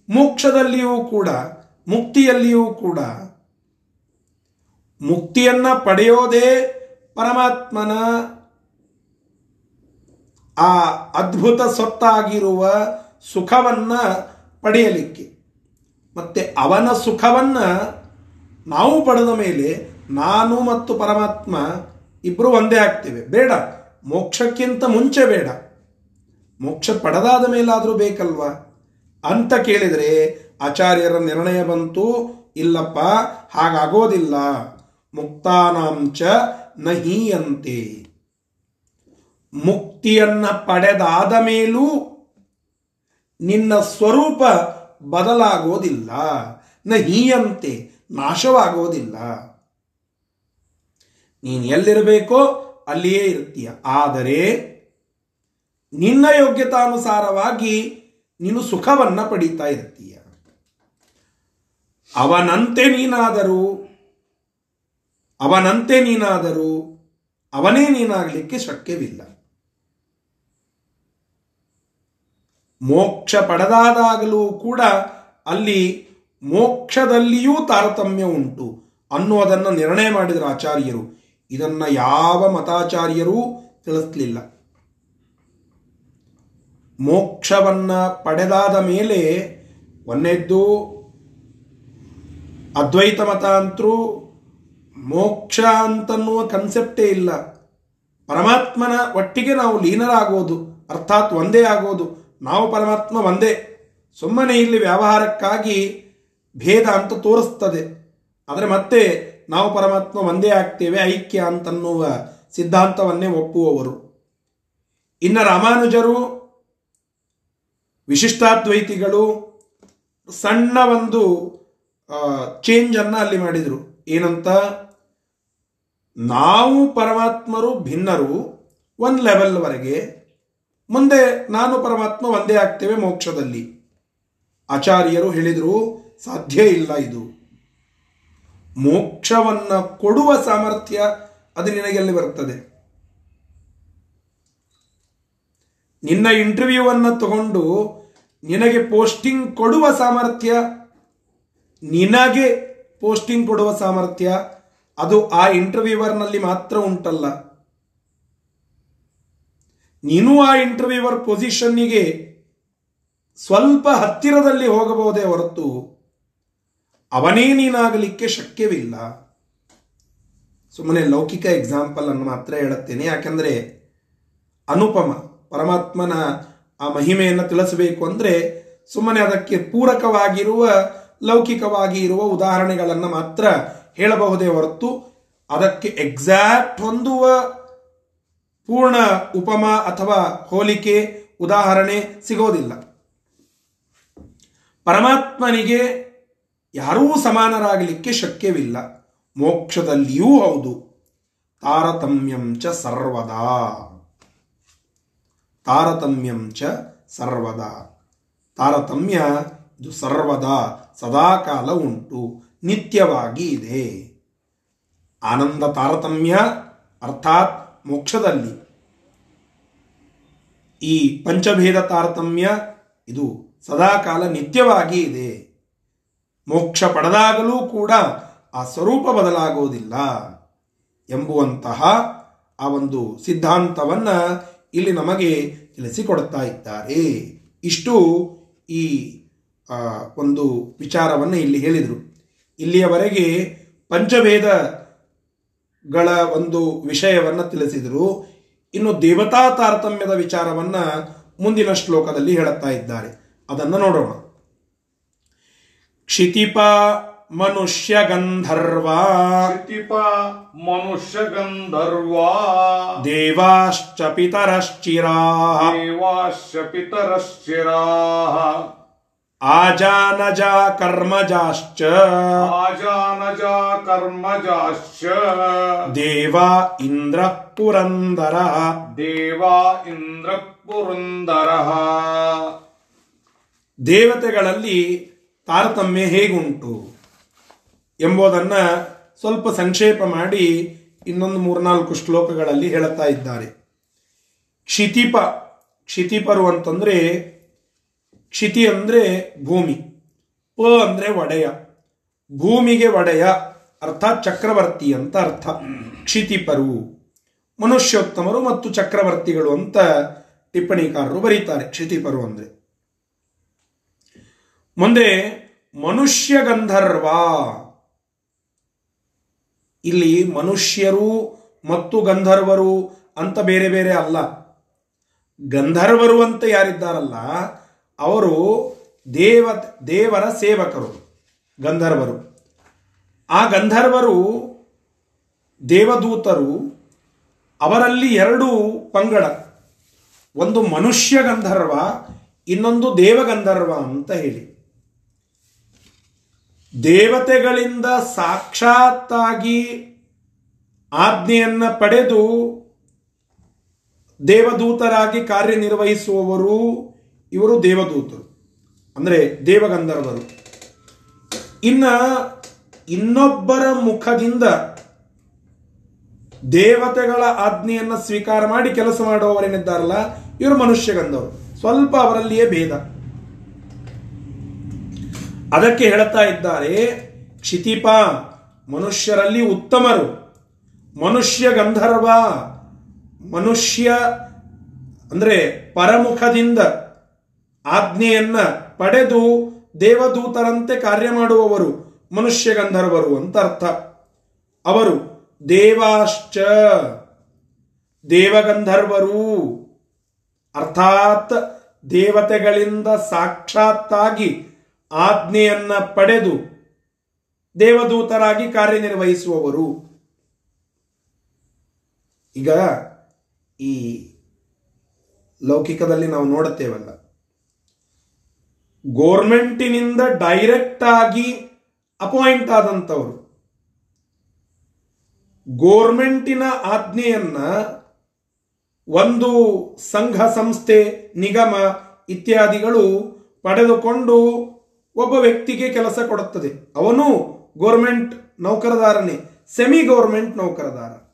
ಮೋಕ್ಷದಲ್ಲಿಯೂ ಕೂಡ, ಮುಕ್ತಿಯಲ್ಲಿಯೂ ಕೂಡ ಮುಕ್ತಿಯನ್ನ ಪಡೆಯೋದೇ ಪರಮಾತ್ಮನ ಆ ಅದ್ಭುತ ಸ್ವತ್ತಾಗಿರುವ ಸುಖವನ್ನ ಪಡೆಯಲಿಕ್ಕೆ. ಮತ್ತೆ ಅವನ ಸುಖವನ್ನ ನಾವು ಪಡೆದ ಮೇಲೆ ನಾನು ಮತ್ತು ಪರಮಾತ್ಮ ಇಬ್ಬರು ಒಂದೇ ಆಗ್ತೇವೆ. ಬೇಡ. ಮೋಕ್ಷಕ್ಕಿಂತ ಮುಂಚೆ ಬೇಡ. ಮೋಕ್ಷ ಪಡೆದಾದ ಮೇಲಾದರೂ ಬೇಕಲ್ವಾ? ಅಂತ ಕೇಳಿದರೆ ಆಚಾರ್ಯರ ನಿರ್ಣಯ ಬಂತು. ಇಲ್ಲಪ್ಪ, ಹಾಗಾಗೋದಿಲ್ಲ. ಮುಕ್ತಾನಾಂಚ ನಹೀಯಂತೆ. ಮುಕ್ತಿಯನ್ನ ಪಡೆದಾದ ಮೇಲೂ ನಿನ್ನ ಸ್ವರೂಪ ಬದಲಾಗೋದಿಲ್ಲ. ನಹೀಯಂತೆ, ನಾಶವಾಗೋದಿಲ್ಲ. ನೀನು ಎಲ್ಲಿರಬೇಕೋ ಅಲ್ಲಿಯೇ ಇರ್ತೀಯ. ಆದರೆ ನಿನ್ನ ಯೋಗ್ಯತಾನುಸಾರವಾಗಿ ನೀನು ಸುಖವನ್ನು ಪಡೀತಾ ಇರ್ತೀಯ. ಅವನಂತೆ ನೀನಾದರೂ ಅವನಂತೆ ನೀನಾದರೂ, ಅವನೇ ನೀನಾಗಲಿಕ್ಕೆ ಶಕ್ಯವಿಲ್ಲ. ಮೋಕ್ಷ ಪಡೆದಾದಾಗಲೂ ಕೂಡ ಅಲ್ಲಿ ಮೋಕ್ಷದಲ್ಲಿಯೂ ತಾರತಮ್ಯ ಉಂಟು ಅನ್ನುವುದನ್ನು ನಿರ್ಣಯ ಮಾಡಿದರು ಆಚಾರ್ಯರು. ಇದನ್ನ ಯಾವ ಮತಾಚಾರ್ಯರೂ ತಿಳಿಸ್ಲಿಲ್ಲ. ಮೋಕ್ಷವನ್ನು ಪಡೆದಾದ ಮೇಲೆ ಒಂದೆದ್ದು ಅದ್ವೈತ ಮತ ಅಂತರೂ ಮೋಕ್ಷ ಅಂತನ್ನುವ ಕನ್ಸೆಪ್ಟೇ ಇಲ್ಲ. ಪರಮಾತ್ಮನ ಒಟ್ಟಿಗೆ ನಾವು ಲೀನರಾಗೋದು, ಅರ್ಥಾತ್ ಒಂದೇ ಆಗೋದು, ನಾವು ಪರಮಾತ್ಮ ಒಂದೇ. ಸುಮ್ಮನೆ ಇಲ್ಲಿ ವ್ಯವಹಾರಕ್ಕಾಗಿ ಭೇದ ಅಂತ ತೋರಿಸ್ತದೆ. ಆದರೆ ಮತ್ತೆ ನಾವು ಪರಮಾತ್ಮ ಒಂದೇ ಆಗ್ತೇವೆ, ಐಕ್ಯ ಅಂತನ್ನುವ ಸಿದ್ಧಾಂತವನ್ನೇ ಒಪ್ಪುವವರು. ಇನ್ನು ರಾಮಾನುಜರು, ವಿಶಿಷ್ಟಾದ್ವೈತಿಗಳು ಸಣ್ಣ ಒಂದು ಚೇಂಜ್ ಅನ್ನ ಅಲ್ಲಿ ಮಾಡಿದರು. ಏನಂತ? ನಾವು ಪರಮಾತ್ಮರು ಭಿನ್ನರು ಒಂದು ಲೆವೆಲ್ವರೆಗೆ ಮುಂದೆ ನಾನು ಪರಮಾತ್ಮ ಒಂದೇ ಆಗ್ತೇವೆ ಮೋಕ್ಷದಲ್ಲಿ. ಆಚಾರ್ಯರು ಹೇಳಿದರು, ಸಾಧ್ಯ ಇಲ್ಲ ಇದು. ಮೋಕ್ಷವನ್ನ ಕೊಡುವ ಸಾಮರ್ಥ್ಯ ಅದು ನಿನಗೆಲ್ಲಿ ಬರ್ತದೆ ನಿನ್ನ ಇಂಟರ್ವ್ಯೂವನ್ನ ತಗೊಂಡು ನಿನಗೆ ಪೋಸ್ಟಿಂಗ್ ಕೊಡುವ ಸಾಮರ್ಥ್ಯ, ನಿನಗೆ ಪೋಸ್ಟಿಂಗ್ ಕೊಡುವ ಸಾಮರ್ಥ್ಯ, ಅದು ಆ ಇಂಟರ್ವ್ಯೂವರ್ನಲ್ಲಿ ಮಾತ್ರ ಉಂಟಲ್ಲ. ನೀನು ಆ ಇಂಟರ್ವ್ಯೂವರ್ ಪೊಸಿಷನ್ನಿಗೆ ಸ್ವಲ್ಪ ಹತ್ತಿರದಲ್ಲಿ ಹೋಗಬಹುದೇ ಹೊರತು ಅವನೇ ನೀನಾಗಲಿಕ್ಕೆ ಶಕ್ಯವಿಲ್ಲ. ಸುಮ್ಮನೆ ಲೌಕಿಕ ಎಕ್ಸಾಂಪಲ್ ಅನ್ನು ಮಾತ್ರ ಹೇಳುತ್ತೇನೆ. ಯಾಕೆಂದರೆ ಅನುಪಮ, ಪರಮಾತ್ಮನ ಆ ಮಹಿಮೆಯನ್ನು ತಿಳಿಸಬೇಕು ಅಂದರೆ ಸುಮ್ಮನೆ ಅದಕ್ಕೆ ಪೂರಕವಾಗಿರುವ ಲೌಕಿಕವಾಗಿ ಇರುವ ಉದಾಹರಣೆಗಳನ್ನು ಮಾತ್ರ ಹೇಳಬಹುದೇ ಹೊರತು ಅದಕ್ಕೆ ಎಕ್ಸಾಕ್ಟ್ ಹೊಂದುವ ಪೂರ್ಣ ಉಪಮ ಅಥವಾ ಹೋಲಿಕೆ, ಉದಾಹರಣೆ ಸಿಗೋದಿಲ್ಲ. ಪರಮಾತ್ಮನಿಗೆ ಯಾರೂ ಸಮಾನರಾಗಲಿಕ್ಕೆ ಶಕ್ಯವಿಲ್ಲ. ಮೋಕ್ಷದಲ್ಲಿಯೂ ಹೌದು. ತಾರತಮ್ಯಂಚ ಚ ಸರ್ವದಾ. ತಾರತಮ್ಯಂ ಚ ಸರ್ವದಾ. ತಾರತಮ್ಯ ಇದು ಸರ್ವದಾ, ಸದಾಕಾಲ ಉಂಟು, ನಿತ್ಯವಾಗಿ ಇದೆ. ಆನಂದ ತಾರತಮ್ಯ, ಅರ್ಥಾತ್ ಮೋಕ್ಷದಲ್ಲಿ. ಈ ಪಂಚಭೇದ ತಾರತಮ್ಯ ಇದು ಸದಾಕಾಲ ನಿತ್ಯವಾಗಿ ಇದೆ. ಮೋಕ್ಷ ಪಡೆದಾಗಲೂ ಕೂಡ ಆ ಸ್ವರೂಪ ಬದಲಾಗುವುದಿಲ್ಲ ಎಂಬುವಂತಹ ಆ ಒಂದು ಸಿದ್ಧಾಂತವನ್ನು ಇಲ್ಲಿ ನಮಗೆ ತಿಳಿಸಿಕೊಡ್ತಾ ಇದ್ದಾರೆ. ಇಷ್ಟು ಈ ಒಂದು ವಿಚಾರವನ್ನು ಇಲ್ಲಿ ಹೇಳಿದರು. ಇಲ್ಲಿಯವರೆಗೆ ಪಂಚಭೇದಗಳ ಒಂದು ವಿಷಯವನ್ನು ತಿಳಿಸಿದರು. ಇನ್ನು ದೇವತಾ ತಾರತಮ್ಯದ ವಿಚಾರವನ್ನು ಮುಂದಿನ ಶ್ಲೋಕದಲ್ಲಿ ಹೇಳುತ್ತಾ ಇದ್ದಾರೆ. ಅದನ್ನು ನೋಡೋಣ. ಕ್ಷಿತಿಪ ಮನುಷ್ಯ ಗಂಧರ್ವ क्षितिप मनुष्य गंधर्वा ದೇವಾಶ್ಚ ಪಿತರಶ್ಚಿರಾ देवाश्च पितरश्चिराः ಆಜಾನಜ ಕರ್ಮಜಾಶ್ಚ आजानजा कर्मजाश्च ದೇವಾ ಇಂದ್ರ ಪುರಂದರ देवा इन्द्रपुरन्दरः ದೇವತೆಗಳಲ್ಲಿ ತಾರತಮ್ಯ ಹೇಗುಂಟು ಎಂಬುದನ್ನು ಸ್ವಲ್ಪ ಸಂಕ್ಷೇಪ ಮಾಡಿ ಇನ್ನೊಂದು ಮೂರ್ನಾಲ್ಕು ಶ್ಲೋಕಗಳಲ್ಲಿ ಹೇಳುತ್ತಾ ಇದ್ದಾರೆ. ಕ್ಷಿತಿಪ, ಕ್ಷಿತಿಪರು ಅಂತಂದ್ರೆ, ಕ್ಷಿತಿ ಅಂದ್ರೆ ಭೂಮಿ, ಪ ಅಂದ್ರೆ ಒಡೆಯ, ಭೂಮಿಗೆ ಒಡೆಯ ಅರ್ಥಾತ್ ಚಕ್ರವರ್ತಿ ಅಂತ ಅರ್ಥ. ಕ್ಷಿತಿಪರು, ಮನುಷ್ಯೋತ್ತಮರು ಮತ್ತು ಚಕ್ರವರ್ತಿಗಳು ಅಂತ ಟಿಪ್ಪಣಿಕಾರರು ಬರೀತಾರೆ, ಕ್ಷಿತಿಪರು ಅಂದ್ರೆ. ಮುಂದೆ ಮನುಷ್ಯ ಗಂಧರ್ವ. ಇಲ್ಲಿ ಮನುಷ್ಯರು ಮತ್ತು ಗಂಧರ್ವರು ಅಂತ ಬೇರೆ ಬೇರೆ ಅಲ್ಲ. ಗಂಧರ್ವರು ಅಂತ ಯಾರಿದ್ದಾರಲ್ಲ, ಅವರು ದೇವ, ದೇವರ ಸೇವಕರು, ಗಂಧರ್ವರು. ಆ ಗಂಧರ್ವರು ದೇವದೂತರು, ಅವರಲ್ಲಿ ಎರಡು ಪಂಗಡ. ಒಂದು ಮನುಷ್ಯ ಗಂಧರ್ವ, ಇನ್ನೊಂದು ದೇವಗಂಧರ್ವ ಅಂತ ಹೇಳಿ. ದೇವತೆಗಳಿಂದ ಸಾಕ್ಷಾತ್ತಾಗಿ ಆಜ್ಞೆಯನ್ನು ಪಡೆದು ದೇವದೂತರಾಗಿ ಕಾರ್ಯನಿರ್ವಹಿಸುವವರು ಇವರು ದೇವದೂತರು. ಅಂದರೆ ದೇವಗಂಧರ್ವರು. ಇನ್ನ ಇನ್ನೊಬ್ಬರ ಮುಖದಿಂದ ದೇವತೆಗಳ ಆಜ್ಞೆಯನ್ನು ಸ್ವೀಕಾರ ಮಾಡಿ ಕೆಲಸ ಮಾಡುವವರೇನಿದ್ದಾರಲ್ಲ, ಇವರು ಮನುಷ್ಯಗಂಧವರು. ಸ್ವಲ್ಪ ಅವರಲ್ಲಿಯೇ ಭೇದ. ಅದಕ್ಕೆ ಹೇಳ್ತಾ ಇದ್ದಾರೆ, ಕ್ಷಿತಿಪ, ಮನುಷ್ಯರಲ್ಲಿ ಉತ್ತಮರು. ಮನುಷ್ಯ ಗಂಧರ್ವ, ಮನುಷ್ಯ ಅಂದ್ರೆ ಪರಮುಖದಿಂದ ಆಜ್ಞೆಯನ್ನ ಪಡೆದು ದೇವದೂತರಂತೆ ಕಾರ್ಯ ಮಾಡುವವರು ಮನುಷ್ಯ ಗಂಧರ್ವರು ಅಂತ ಅರ್ಥ. ಅವರು ದೇವಾಶ್ಚ, ದೇವಗಂಧರ್ವರು. ಅರ್ಥಾತ್ ದೇವತೆಗಳಿಂದ ಸಾಕ್ಷಾತ್ತಾಗಿ ಆಜ್ಞೆಯನ್ನ ಪಡೆದು ದೇವದೂತರಾಗಿ ಕಾರ್ಯನಿರ್ವಹಿಸುವವರು. ಈಗ ಈ ಲೌಕಿಕದಲ್ಲಿ ನಾವು ನೋಡುತ್ತೇವಲ್ಲ. ಗೋರ್ಮೆಂಟಿನಿಂದ ಡೈರೆಕ್ಟ್ ಆಗಿ ಅಪಾಯಿಂಟ್ ಆದಂಥವರು. ಗೋರ್ಮೆಂಟಿನ ಆಜ್ಞೆಯನ್ನ ಒಂದು ಸಂಘ, ಸಂಸ್ಥೆ, ನಿಗಮ ಇತ್ಯಾದಿಗಳು ಪಡೆದುಕೊಂಡು ಒಬ್ಬ ವ್ಯಕ್ತಿಗೆ ಕೆಲಸ ಕೊಡುತ್ತದೆ. ಅವನು ಗೋರ್ಮೆಂಟ್ ನೌಕರದಾರನೇ ಸೆಮಿ ಗೌರ್ಮೆಂಟ್ ನೌಕರದಾರ.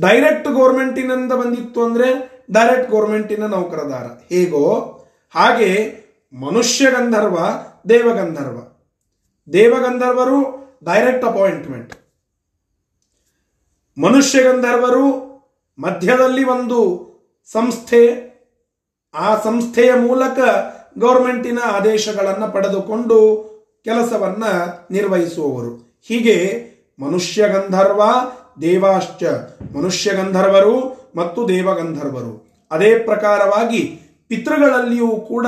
ಡೈರೆಕ್ಟ್ ಗೋರ್ಮೆಂಟಿನಿಂದ ಬಂದಿತ್ತು ಅಂದ್ರೆ ಡೈರೆಕ್ಟ್ ಗೋರ್ಮೆಂಟಿನ ನೌಕರದಾರ. ಹೇಗೋ? ಹಾಗೆ ಮನುಷ್ಯ ಗಂಧರ್ವ ದೇವಗಂಧರ್ವ ದೇವಗಂಧರ್ವರು ಡೈರೆಕ್ಟ್ ಅಪಾಯಿಂಟ್ಮೆಂಟ್. ಮನುಷ್ಯ ಗಂಧರ್ವರು ಮಧ್ಯದಲ್ಲಿ ಒಂದು ಸಂಸ್ಥೆ, ಆ ಸಂಸ್ಥೆಯ ಮೂಲಕ ಗೌರ್ಮೆಂಟಿನ ಆದೇಶಗಳನ್ನು ಪಡೆದುಕೊಂಡು ಕೆಲಸವನ್ನ ನಿರ್ವಹಿಸುವವರು. ಹೀಗೆ ಮನುಷ್ಯ ಗಂಧರ್ವ, ದೇವಾಶ್ಚ ಮನುಷ್ಯ ಗಂಧರ್ವರು ಮತ್ತು ದೇವಗಂಧರ್ವರು ಅದೇ ಪ್ರಕಾರವಾಗಿ ಪಿತೃಗಳಲ್ಲಿಯೂ ಕೂಡ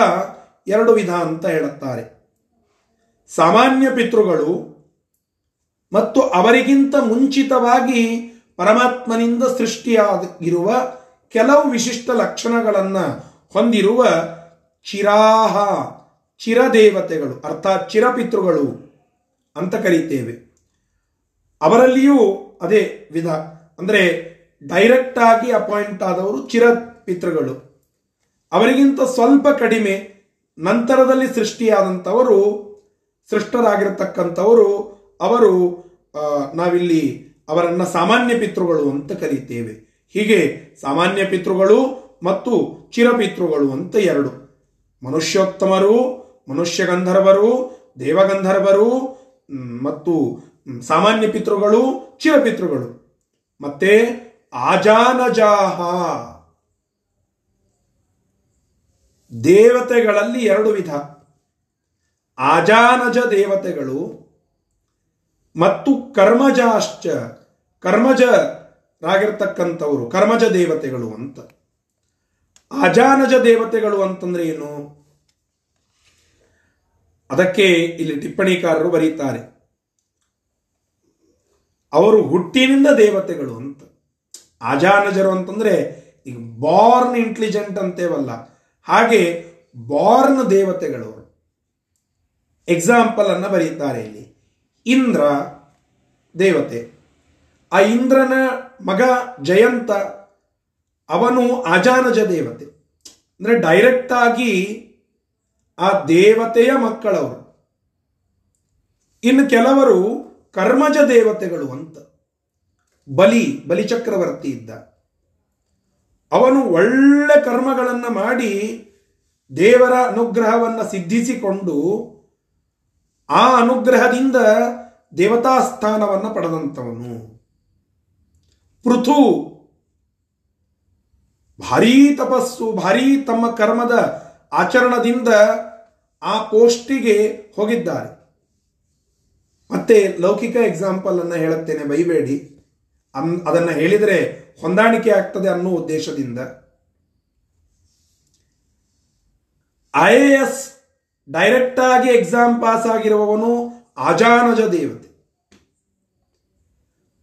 ಎರಡು ವಿಧ ಅಂತ ಹೇಳುತ್ತಾರೆ. ಸಾಮಾನ್ಯ ಪಿತೃಗಳು ಮತ್ತು ಅವರಿಗಿಂತ ಮುಂಚಿತವಾಗಿ ಪರಮಾತ್ಮನಿಂದ ಸೃಷ್ಟಿಯಾಗಿರುವ ಕೆಲವು ವಿಶಿಷ್ಟ ಲಕ್ಷಣಗಳನ್ನು ಹೊಂದಿರುವ ಚಿರಾಹ, ಚಿರದೇವತೆಗಳು, ಅರ್ಥಾತ್ ಚಿರಪಿತೃಗಳು ಅಂತ ಕರೀತೇವೆ. ಅವರಲ್ಲಿಯೂ ಅದೇ ವಿಧ. ಅಂದರೆ ಡೈರೆಕ್ಟ್ ಆಗಿ ಅಪಾಯಿಂಟ್ ಆದವರು ಚಿರಪಿತೃಗಳು. ಅವರಿಗಿಂತ ಸ್ವಲ್ಪ ಕಡಿಮೆ ನಂತರದಲ್ಲಿ ಸೃಷ್ಟಿಯಾದಂಥವರು, ಸೃಷ್ಟರಾಗಿರತಕ್ಕಂಥವರು, ಅವರು ನಾವಿಲ್ಲಿ ಅವರನ್ನು ಸಾಮಾನ್ಯ ಪಿತೃಗಳು ಅಂತ ಕರೀತೇವೆ. ಹೀಗೆ ಸಾಮಾನ್ಯ ಪಿತೃಗಳು ಮತ್ತು ಚಿರಪಿತೃಗಳು ಅಂತ ಎರಡು. ಮನುಷ್ಯೋತ್ತಮರು ಮನುಷ್ಯ ಗಂಧರ್ವರು ದೇವಗಂಧರ್ವರು ಮತ್ತು ಸಾಮಾನ್ಯ ಪಿತೃಗಳು ಚಿರಪಿತೃಗಳು ಮತ್ತೆ ಆಜಾನಜಾಹ. ದೇವತೆಗಳಲ್ಲಿ ಎರಡು ವಿಧ. ಆಜಾನಜ ದೇವತೆಗಳು ಮತ್ತು ಕರ್ಮಜಾಶ್ಚ, ಕರ್ಮಜರಾಗಿರ್ತಕ್ಕಂಥವರು, ಕರ್ಮಜ ದೇವತೆಗಳು ಅಂತ. ಅಜಾನಜ ದೇವತೆಗಳು ಅಂತಂದ್ರೆ ಏನು? ಅದಕ್ಕೆ ಇಲ್ಲಿ ಟಿಪ್ಪಣಿಕಾರರು ಬರೀತಾರೆ. ಅವರು ಹುಟ್ಟಿನಿಂದ ದೇವತೆಗಳು ಅಂತ. ಅಜಾನಜರು ಅಂತಂದ್ರೆ ಈಗ ಬಾರ್ನ್ ಇಂಟೆಲಿಜೆಂಟ್ ಅಂತೇವಲ್ಲ. ಹಾಗೆ ಬಾರ್ನ್ ದೇವತೆಗಳು. ಎಕ್ಸಾಂಪಲ್ ಅನ್ನ ಬರೀತಾರೆ ಇಲ್ಲಿ. ಇಂದ್ರ ದೇವತೆ. ಆ ಇಂದ್ರನ ಮಗ ಜಯಂತ ಅವನು ಅಜಾನಜ ದೇವತೆ ಅಂದರೆ ಡೈರೆಕ್ಟ್ ಆಗಿ ಆ ದೇವತೆಯ ಮಕ್ಕಳವರು. ಇನ್ನು ಕೆಲವರು ಕರ್ಮಜ ದೇವತೆಗಳು ಅಂತ. ಬಲಿ, ಬಲಿಚಕ್ರವರ್ತಿ ಇದ್ದ. ಅವನು ಒಳ್ಳೆ ಕರ್ಮಗಳನ್ನು ಮಾಡಿ ದೇವರ ಅನುಗ್ರಹವನ್ನು ಸಿದ್ಧಿಸಿಕೊಂಡು ಆ ಅನುಗ್ರಹದಿಂದ ದೇವತಾ ಸ್ಥಾನವನ್ನ ಪಡೆದಂಥವನು. ಪೃಥು ಭಾರೀ ತಪಸ್ಸು, ಭಾರೀ ತಮ್ಮ ಕರ್ಮದ ಆಚರಣದಿಂದ ಆ ಪೋಸ್ಟಿಗೆ ಹೋಗಿದ್ದಾರೆ. ಮತ್ತೆ ಲೌಕಿಕ ಎಕ್ಸಾಂಪಲ್ ಅನ್ನ ಹೇಳುತ್ತೇನೆ, ಬೈಬೇಡಿ. ಅನ್, ಅದನ್ನ ಹೇಳಿದರೆ ಹೊಂದಾಣಿಕೆ ಆಗ್ತದೆ ಅನ್ನೋ ಉದ್ದೇಶದಿಂದ. ಐ ಎ ಎಸ್ ಡೈರೆಕ್ಟ್ ಆಗಿ ಎಕ್ಸಾಮ್ ಪಾಸ್ ಆಗಿರುವವನು ಅಜಾನಜ ದೇವತೆ.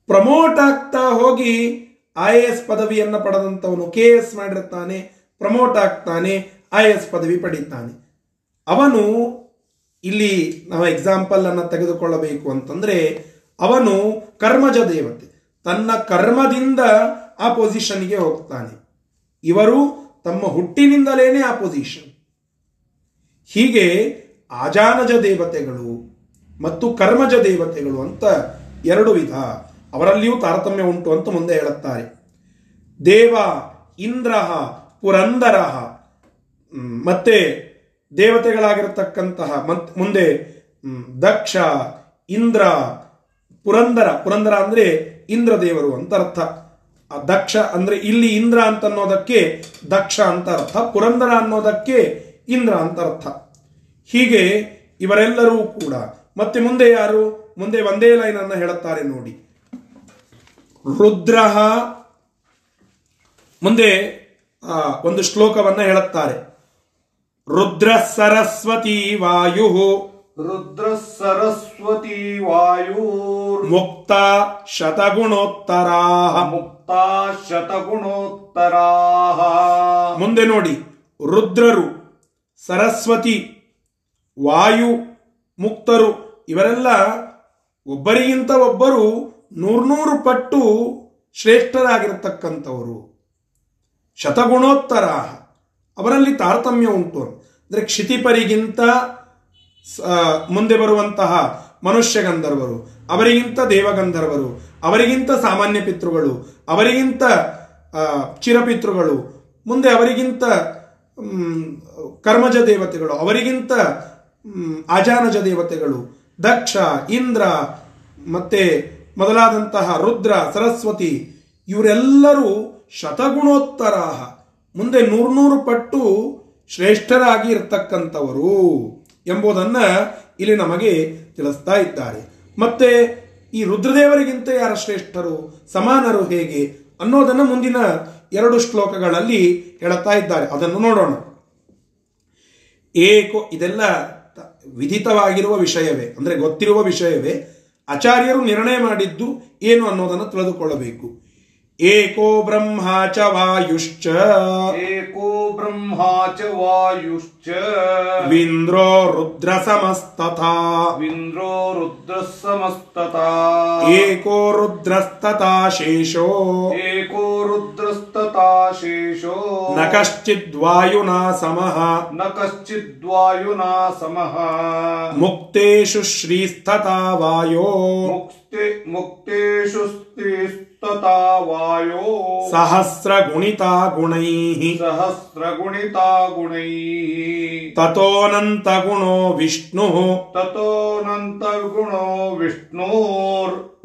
ಪ್ರಮೋಟ್ ಆಗ್ತಾ ಹೋಗಿ ಐ ಎ ಎಸ್ ಪದವಿಯನ್ನು ಪಡೆದಂಥವನು ಕೆ ಎಸ್ ಮಾಡಿರ್ತಾನೆ, ಪ್ರಮೋಟ್ ಆಗ್ತಾನೆ, ಐ ಎ ಎಸ್ ಪದವಿ ಪಡೀತಾನೆ. ಅವನು ಇಲ್ಲಿ ನಾವು ಎಕ್ಸಾಂಪಲ್ ಅನ್ನು ತೆಗೆದುಕೊಳ್ಳಬೇಕು ಅಂತಂದ್ರೆ, ಅವನು ಕರ್ಮಜ ದೇವತೆ. ತನ್ನ ಕರ್ಮದಿಂದ ಆ ಪೊಸಿಷನ್ಗೆ ಹೋಗ್ತಾನೆ. ಇವರು ತಮ್ಮ ಹುಟ್ಟಿನಿಂದಲೇನೆ ಆ ಪೊಸಿಷನ್ ಹೀಗೆ ಆಜಾನಜ ದೇವತೆಗಳು ಮತ್ತು ಕರ್ಮಜ ದೇವತೆಗಳು ಅಂತ ಎರಡು ವಿಧ. ಅವರಲ್ಲಿಯೂ ತಾರತಮ್ಯ ಉಂಟು ಅಂತ ಮುಂದೆ ಹೇಳುತ್ತಾರೆ. ದೇವ ಇಂದ್ರ ಪುರಂದರ ಮತ್ತೆ ದೇವತೆಗಳಾಗಿರತಕ್ಕಂತಹ ಮುಂದೆ ದಕ್ಷ, ಇಂದ್ರ, ಪುರಂದರ. ಪುರಂದರ ಅಂದ್ರೆ ಇಂದ್ರ ದೇವರು ಅಂತ ಅರ್ಥ. ಆ ದಕ್ಷ ಅಂದ್ರೆ ಇಲ್ಲಿ ಇಂದ್ರ ಅಂತ ಅನ್ನೋದಕ್ಕೆ ದಕ್ಷ ಅಂತ ಅರ್ಥ. ಪುರಂದರ ಅನ್ನೋದಕ್ಕೆ ಇಂದ್ರ ಅಂತ ಅರ್ಥ. ಹೀಗೆ ಇವರೆಲ್ಲರೂ ಕೂಡ, ಮತ್ತೆ ಮುಂದೆ ಯಾರು? ಮುಂದೆ ಒಂದೇ ಲೈನ್ ಅನ್ನ ಹೇಳುತ್ತಾರೆ ನೋಡಿ. ರುದ್ರ. ಮುಂದೆ ಒಂದು ಶ್ಲೋಕವನ್ನ ಹೇಳುತ್ತಾರೆ. ರುದ್ರ ಸರಸ್ವತಿ ವಾಯು. ರುದ್ರ ಸರಸ್ವತಿ ವಾಯು. ಮುಕ್ತ ಶತಗುಣೋತ್ತರಾ. ಮುಕ್ತ ಶತಗುಣೋತ್ತರಾ. ಮುಂದೆ ನೋಡಿ ರುದ್ರರು ಸರಸ್ವತಿ ವಾಯು ಮುಕ್ತರು ಇವರೆಲ್ಲ ಒಬ್ಬರಿಗಿಂತ ಒಬ್ಬರು ನೂರ್ನೂರು ಪಟ್ಟು ಶ್ರೇಷ್ಠರಾಗಿರತಕ್ಕಂಥವರು. ಶತಗುಣೋತ್ತರ ಅವರಲ್ಲಿ ತಾರತಮ್ಯ ಉಂಟು. ಅಂದರೆ ಕ್ಷಿತಿಪರಿಗಿಂತ ಮುಂದೆ ಬರುವಂತಹ ಮನುಷ್ಯ ಗಂಧರ್ವರು ಅವರಿಗಿಂತ ದೇವಗಂಧರ್ವರು, ಅವರಿಗಿಂತ ಸಾಮಾನ್ಯ ಪಿತೃಗಳು, ಅವರಿಗಿಂತ ಚಿರಪಿತೃಗಳು, ಮುಂದೆ ಅವರಿಗಿಂತ ಕರ್ಮಜ ದೇವತೆಗಳು, ಅವರಿಗಿಂತ ಆಜಾನಜ ದೇವತೆಗಳು, ದಕ್ಷ, ಇಂದ್ರ, ಮತ್ತೆ ಮೊದಲಾದಂತಹ ರುದ್ರ, ಸರಸ್ವತಿ, ಇವರೆಲ್ಲರೂ ಶತಗುಣೋತ್ತರ ಮುಂದೆ ನೂರ್ನೂರು ಪಟ್ಟು ಶ್ರೇಷ್ಠರಾಗಿ ಇರ್ತಕ್ಕಂಥವರು ಎಂಬುದನ್ನ ಇಲ್ಲಿ ನಮಗೆ ತಿಳಿಸ್ತಾ ಇದ್ದಾರೆ. ಮತ್ತೆ ಈ ರುದ್ರದೇವರಿಗಿಂತ ಯಾರ ಶ್ರೇಷ್ಠರು, ಸಮಾನರು ಹೇಗೆ ಅನ್ನೋದನ್ನ ಮುಂದಿನ ಎರಡು ಶ್ಲೋಕಗಳಲ್ಲಿ ಹೇಳುತ್ತಾ ಇದ್ದಾರೆ. ಅದನ್ನು ನೋಡೋಣ. ಏಕೋ ಇದೆಲ್ಲ ವಿಧಿತವಾಗಿರುವ ವಿಷಯವೇ, ಅಂದ್ರೆ ಗೊತ್ತಿರುವ ವಿಷಯವೇ. ಆಚಾರ್ಯರು ನಿರ್ಣಯ ಮಾಡಿದ್ದು ಏನು ಅನ್ನೋದನ್ನು ತಿಳಿದುಕೊಳ್ಳಬೇಕು. ಏಕೋ ಬ್ರಹ್ಮ ಚ ವಾಯುಶ್ಚ. ಏಕೋ ಬ್ರಹ್ಮಾ ಚ ವಾಯುಶ್ಚ. ವಿಂದ್ರೋ ರುದ್ರ ಸಮಸ್ತಥಾ. ವಿಂದ್ರೋ ರುದ್ರ ಸಮಸ್ತತಾ ಏಕೋ ರುದ್ರಸ್ತಥಾ ಶೇಷೋ. ಏಕೋ ರುದ್ರಸ್ತತಾ ಶೇಷೋ. ನ ಕಶ್ಚಿದ್ವಾಯುನಾ ಸಮಃ ನ ಕಶ್ಚಿದ್ವಾಯುನಾ ಸಮಃ ಮುಕ್ತೇಷು ಶ್ರೀಸ್ತಥಾ ವಾಯೋ. ಮುಕ್ತೆ ಗುಣಿತಾ ಗುಣೈಃ ಸಹಸ್ರಗುಣಿತಾ ಗುಣೈ ತಥೋನಂತ ಗುಣೋ ವಿಷ್ಣು. ತಥೋನಂತ ಗುಣೋ ವಿಷ್ಣು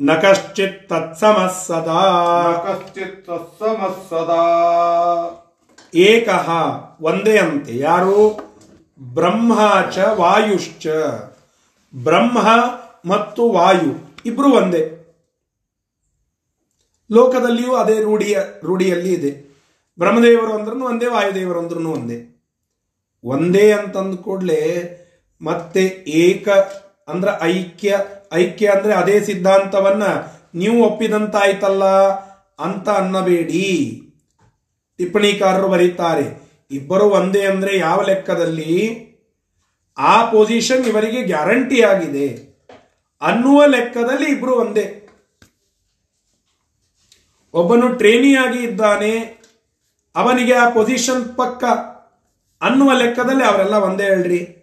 ನ ಕಶ್ಚಿತ್ ತತ್ಸಮ ಸದಾ. ನ ಕಶ್ಚಿತ್ ತತ್ಸಮ ಸದಾ. ಏಕಃ ಒಂದೇ ಅಂತೆ ಯಾರು? ಬ್ರಹ್ಮ ಚ ವಾಯುಶ್ಚ. ಬ್ರಹ್ಮ ಮತ್ತು ವಾಯು ಇಬ್ರು ಒಂದೇ. ಲೋಕದಲ್ಲಿಯೂ ಅದೇ ರೂಢಿಯ ರೂಢಿಯಲ್ಲಿ ಇದೆ. ಬ್ರಹ್ಮದೇವರು ಅಂದ್ರೂ ಒಂದೇ, ವಾಯುದೇವರು ಅಂದ್ರೂ ಒಂದೇ. ಒಂದೇ ಅಂತಂದ ಕೂಡಲೇ ಮತ್ತೆ ಏಕ ಅಂದ್ರೆ ಐಕ್ಯ ಐಕ್ಯ ಅಂದ್ರೆ ಅದೇ ಸಿದ್ಧಾಂತವನ್ನ ನೀವು ಒಪ್ಪಿದಂತಾಯ್ತಲ್ಲ ಅಂತ ಅನ್ನಬೇಡಿ. ಟಿಪ್ಪಣಿಕಾರರು ಬರೀತಾರೆ, ಇಬ್ಬರು ಒಂದೇ ಅಂದ್ರೆ ಯಾವ ಲೆಕ್ಕದಲ್ಲಿ? ಆ ಪೊಸಿಷನ್ ಇವರಿಗೆ ಗ್ಯಾರಂಟಿ ಆಗಿದೆ. ಅನ್ನುವ ಲೆಕ್ಕದಲ್ಲಿ ಇಬ್ರು ಒಂದೇ. ಒಬ್ಬನು ಟ್ರೇನಿಯಾಗಿ ಇದ್ದಾನೆ, ಅವನಿಗೆ ಆ ಪೊಸಿಷನ್ ಪಕ್ಕ ಅನ್ನುವ ಲೆಕ್ಕದಲ್ಲಿ ಅವರೆಲ್ಲ ಒಂದೇ ಹೇಳ್ರಿ.